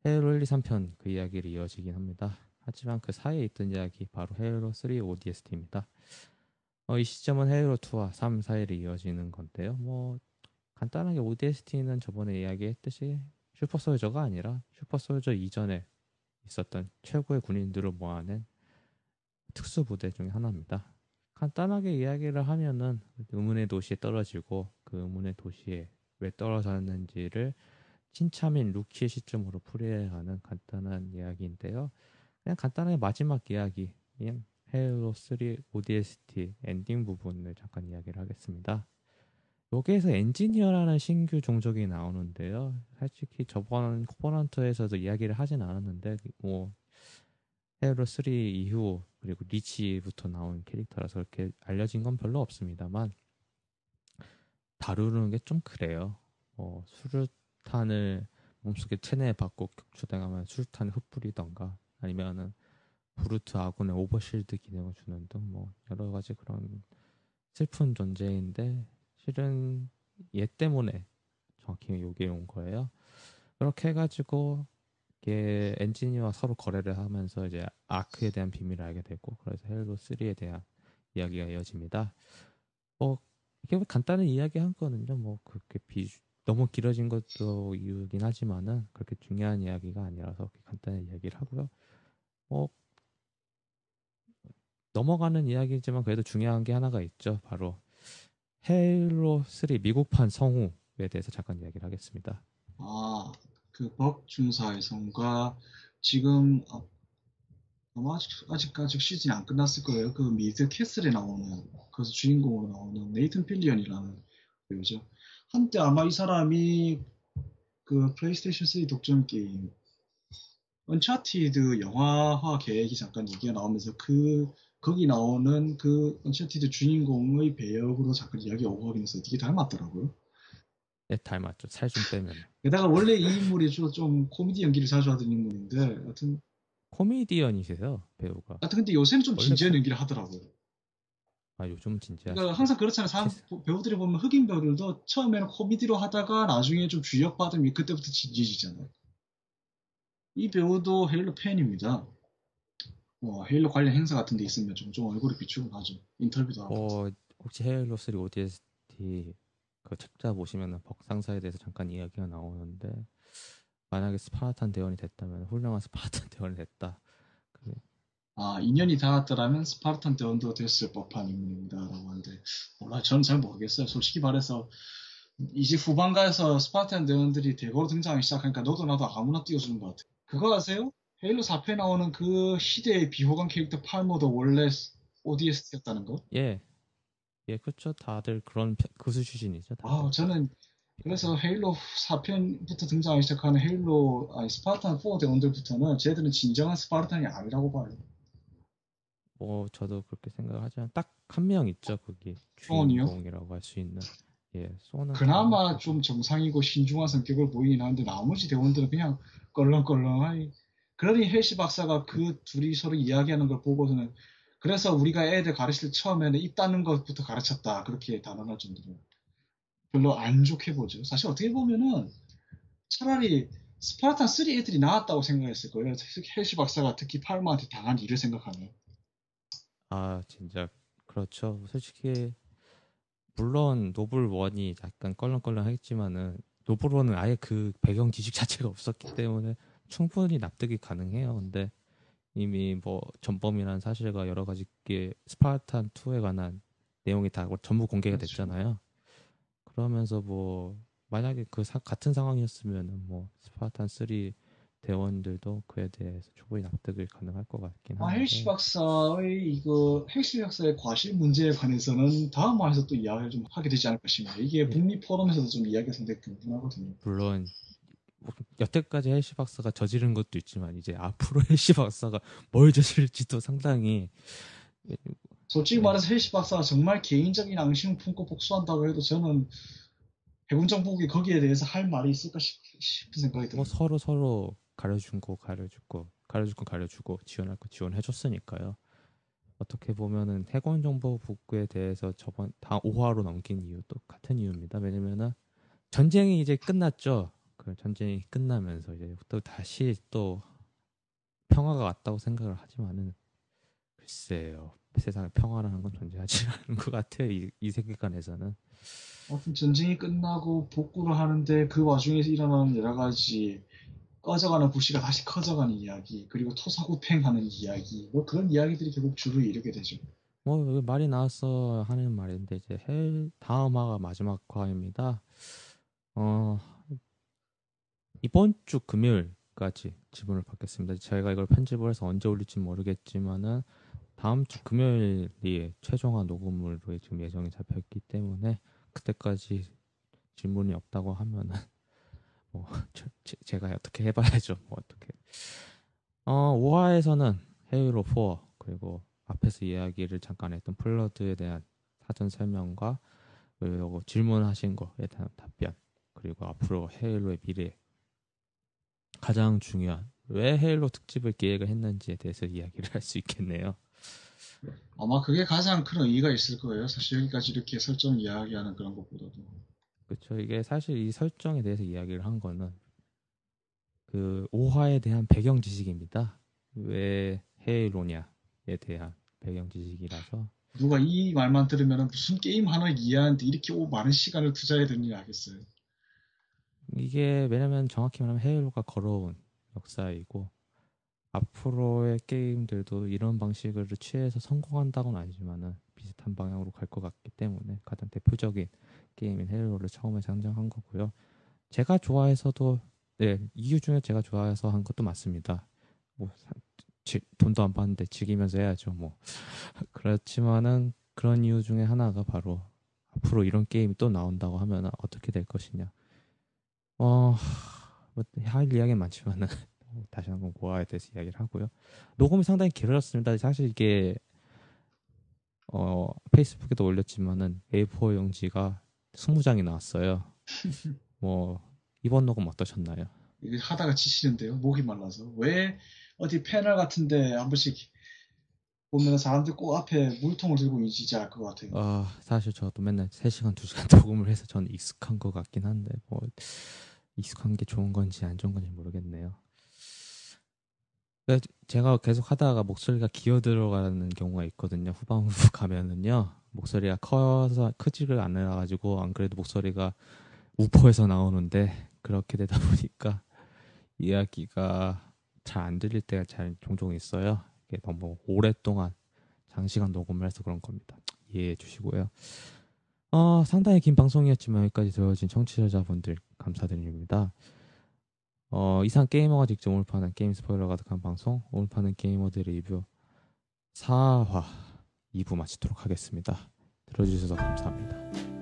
Halo 1, 2, 3편 그 이야기를 이어지긴 합니다. 하지만 그 사이에 있던 이야기 바로 Halo 3 ODST입니다. 어, 이 시점은 Halo 2와 3 사이를 이어지는 건데요. 뭐 간단하게 ODST는 저번에 이야기했듯이 super soldier가 아니라 super soldier 이전에 있었던 최고의 군인들을 모아낸 특수부대 중의 하나입니다. 간단하게 이야기를 하면은 의문의 도시에 떨어지고 그 의문의 도시에 왜 떨어졌는지를 신참인 루키의 시점으로 풀이해가는 간단한 이야기인데요. 그냥 간단하게 마지막 이야기, Halo 3 ODST 엔딩 부분을 잠깐 이야기를 하겠습니다. 여기에서 엔지니어라는 신규 종족이 나오는데요. 솔직히 저번 Covenant에서도 이야기를 하진 않았는데 뭐 Halo 3 이후 그리고 리치부터 나온 캐릭터라서 그렇게 알려진 건 별로 없습니다만 다루는 게 좀 그래요. 뭐 수류탄을 몸속에 체내에 받고 격추당하면 수류탄을 흩뿌리던가 아니면은 Brute 아군의 overshield 기능을 주는 등 뭐 여러 가지 그런 슬픈 존재인데 실은 얘 때문에 정확히 요게 온 거예요. 그렇게 해가지고 이게 엔지니어와 서로 거래를 하면서 이제 아크에 대한 비밀을 알게 되고 그래서 Halo 3에 대한 이야기가 이어집니다. 뭐 이게 간단한 이야기 한 거는요. 뭐 그렇게 비 너무 길어진 것도 이유긴 하지만은 그렇게 중요한 이야기가 아니라서 간단한 이야기를 하고요. 뭐 넘어가는 이야기지만 그래도 중요한 게 하나가 있죠. 바로 Halo 3 미국판 성우에 대해서 잠깐 이야기를 하겠습니다. 아, 그 벅 중사의 성우가 지금 아, 아마 아직, 아직 시즌이 안 끝났을 거예요. 그 미드 Castle에 나오는 그래서 주인공으로 나오는 Nathan Fillion이라는 배우죠. 한때 아마 이 사람이 그 플레이스테이션 3 독점 게임 Uncharted 영화화 계획이 잠깐 얘기가 나오면서 그 거기 나오는 그 Uncharted 주인공의 배역으로 잠깐 이야기가 오고 하긴 해서 되게 닮았더라고요. 네, 닮았죠. 살 좀 빼면. 게다가 원래 이 인물이 좀 코미디 연기를 자주 하던 인물인데, 하여튼. 코미디언이세요, 배우가. 하여튼 근데 요새는 좀 진지한 연기를 하더라고요. 아, 요즘 진지하 그러니까 항상 그렇잖아요. 사람, 배우들이 보면 흑인 배우들도 처음에는 코미디로 하다가 나중에 좀 주역받으면 그때부터 진지해지잖아요. 이 배우도 Halo 팬입니다. 뭐 Halo 관련 행사 같은 데 있으면 좀, 좀 얼굴이 비추고 나죠. 인터뷰도 하고. 어, 혹시 Halo 3 ODST 그 책자 보시면은 벅 상사에 대해서 잠깐 이야기가 나오는데 만약에 스파르탄 대원이 됐다면 훌륭한 스파르탄 대원이 됐다. 그... 아 인연이 닿았더라면 스파르탄 대원도 됐을 법한 인물입니다라고 하는데 몰라 저는 잘 모르겠어요. 솔직히 말해서 이제 후반 가서 스파르탄 대원들이 대거로 등장하기 시작하니까 너도 나도 아무나 띄워주는 것 같아. 그거 아세요? 헤일로 4편에 나오는 그 희대의 비호감 캐릭터 팔머도 원래 ODST였다는 거? 예. 예, 그렇죠. 다들 그런 그 수준이죠. 다들. 아, 저는 그래서 헤일로 4편부터 등장하기 시작하는 헤일로 아니 스파르탄 4 대원들부터는 쟤들은 진정한 스파르탄이 아니라고 봐요. 뭐 저도 그렇게 생각하지만 딱 한 명 있죠. 거기 주인공이라고 할 수 있는. 예, 소는 그나마 좀 정상이고 신중한 성격을 보이긴 하는데 나머지 대원들은 그냥 껄렁껄렁하니 그러니 헬시 박사가 그 둘이 서로 이야기하는 걸 보고서는 그래서 우리가 애들 가르칠 처음에는 입 닫는 것부터 가르쳤다. 그렇게 단언할 정도로. 별로 안 좋게 보죠. 사실 어떻게 보면은 차라리 스파르탄 3 애들이 나왔다고 생각했을 거예요. 헬시 박사가 특히 팔마한테 당한 일을 생각하면. 아, 진짜 그렇죠. 솔직히 물론 노블 1이 약간 껄렁껄렁 했지만은 노블 1은 아예 그 배경 지식 자체가 없었기 때문에 충분히 납득이 가능해요. 근데 이미 뭐 전범이라는 사실과 여러 가지 게 스파르탄 2에 관한 내용이 다 전부 공개가 그렇죠. 됐잖아요. 그러면서 뭐 만약에 그 사, 같은 상황이었으면은 뭐 스파르탄 3 대원들도 그에 대해서 충분히 납득을 가능할 것 같긴 한데. 아, 헬시 박사의 이거 헬시 박사의 과실 문제에 관해서는 다음 화에서 또 이야기를 좀 하게 되지 않을까 싶네요. 이게 네. 북미 포럼에서도 좀 이야기가 상당히 궁금하거든요. 물론 뭐 여태까지 헬시 박사가 저지른 것도 있지만 이제 앞으로 헬시 박사가 뭘 저지를지도 상당히 솔직히 네. 말해서 헬시 박사가 정말 개인적인 앙심을 품고 복수한다고 해도 저는 해군 정보국이 거기에 대해서 할 말이 있을까 싶, 은 생각이 들어요. 뭐 서로 서로 가려준 거 가려주고 가려줄 거 가려주고 지원할 거 지원해줬으니까요. 어떻게 보면은 해군 정보국에 대해서 저번 다 5화로 넘긴 이유도 같은 이유입니다. 왜냐면은 전쟁이 이제 끝났죠. 그 전쟁이 끝나면서 이제 또 다시 또 평화가 왔다고 생각을 하지만은 글쎄요. 세상에 평화라는 건 존재하지 않는 것 같아요. 이, 이 세계관에서는. 아무튼 전쟁이 끝나고 복구를 하는데 그 와중에서 일어나는 여러 가지 꺼져가는 부시가 다시 커져가는 이야기 그리고 토사구팽하는 이야기 뭐 그런 이야기들이 결국 줄을 이루게 되죠. 뭐 말이 나왔어 하는 말인데 이제 헬 다음 화가 마지막 화입니다. 어 이번 주 금요일까지 지분을 받겠습니다. 저희가 이걸 편집을 해서 언제 올릴지 모르겠지만은 다음 주 금요일이 최종화 녹음으로 지금 예정이 잡혔기 때문에 그때까지 질문이 없다고 하면은 뭐 저, 제가 어떻게 해봐야죠. 뭐 어떻게 어 5화에서는 헤이로 4 그리고 앞에서 이야기를 잠깐 했던 플러드에 대한 사전 설명과 그리고 질문하신 거에 대한 답변 그리고 앞으로 헤일로의 미래 가장 중요한 왜 헤일로 특집을 기획을 했는지에 대해서 이야기를 할 수 있겠네요. 아마 그게 가장 큰 의의가 있을 거예요. 사실 여기까지 이렇게 설정 이야기하는 그런 것보다도. 그렇죠. 이게 사실 이 설정에 대해서 이야기를 한 거는 그 오화에 대한 배경 지식입니다. 왜 헤일로냐에 대한 배경 지식이라서 누가 이 말만 들으면 무슨 게임 하나 이해하는데 이렇게 많은 시간을 투자해야 되는지 알겠어요. 이게 왜냐면 정확히 말하면 헤일로가 걸어온 역사이고 앞으로의 게임들도 이런 방식을 취해서 성공한다고는 아니지만은 비슷한 방향으로 갈 것 같기 때문에 가장 대표적인 게임인 헤일로를 처음에 상정한 거고요. 제가 좋아해서도 네 이유 중에 제가 좋아해서 한 것도 맞습니다. 뭐 지, 돈도 안 받는데 즐기면서 해야죠. 뭐 그렇지만은 그런 이유 중에 하나가 바로 앞으로 이런 게임이 또 나온다고 하면 어떻게 될 것이냐. 어, 뭐할 이야기는 많지만은 다시 한번 고아에 대해서 이야기를 하고요. 녹음이 상당히 길어졌습니다. 사실 이게 어, 페이스북에도 올렸지만은 A4 용지가 20장이 나왔어요. 뭐 이번 녹음 어떠셨나요? 하다가 지치는데요. 목이 말라서. 왜 어디 패널 같은데 한 번씩 보면 사람들 꼭 앞에 물통을 들고 있지 않을 것 같아요. 아, 사실 저도 맨날 3시간, 2시간 녹음을 해서 저는 익숙한 것 같긴 한데 뭐 익숙한 게 좋은 건지 안 좋은 건지 모르겠네요. 제가 계속 하다가 목소리가 기어 들어가는 경우가 있거든요. 후반 후 가면은요. 목소리가 커서 크지를 않아 가지고 안 그래도 목소리가 우퍼에서 나오는데 그렇게 되다 보니까 이야기가 잘 안 들릴 때가 잘 종종 있어요. 이게 너무 오랫동안 장시간 녹음을 해서 그런 겁니다. 이해해 주시고요. 어, 상당히 긴 방송이었지만 여기까지 들어주신 청취자분들 감사드립니다. 어, 이상 게이머가 직접 오늘 파는 게임 스포일러 가득한 방송, 오늘 파는 게이머들 리뷰 4화 2부 마치도록 하겠습니다. 들어주셔서 감사합니다.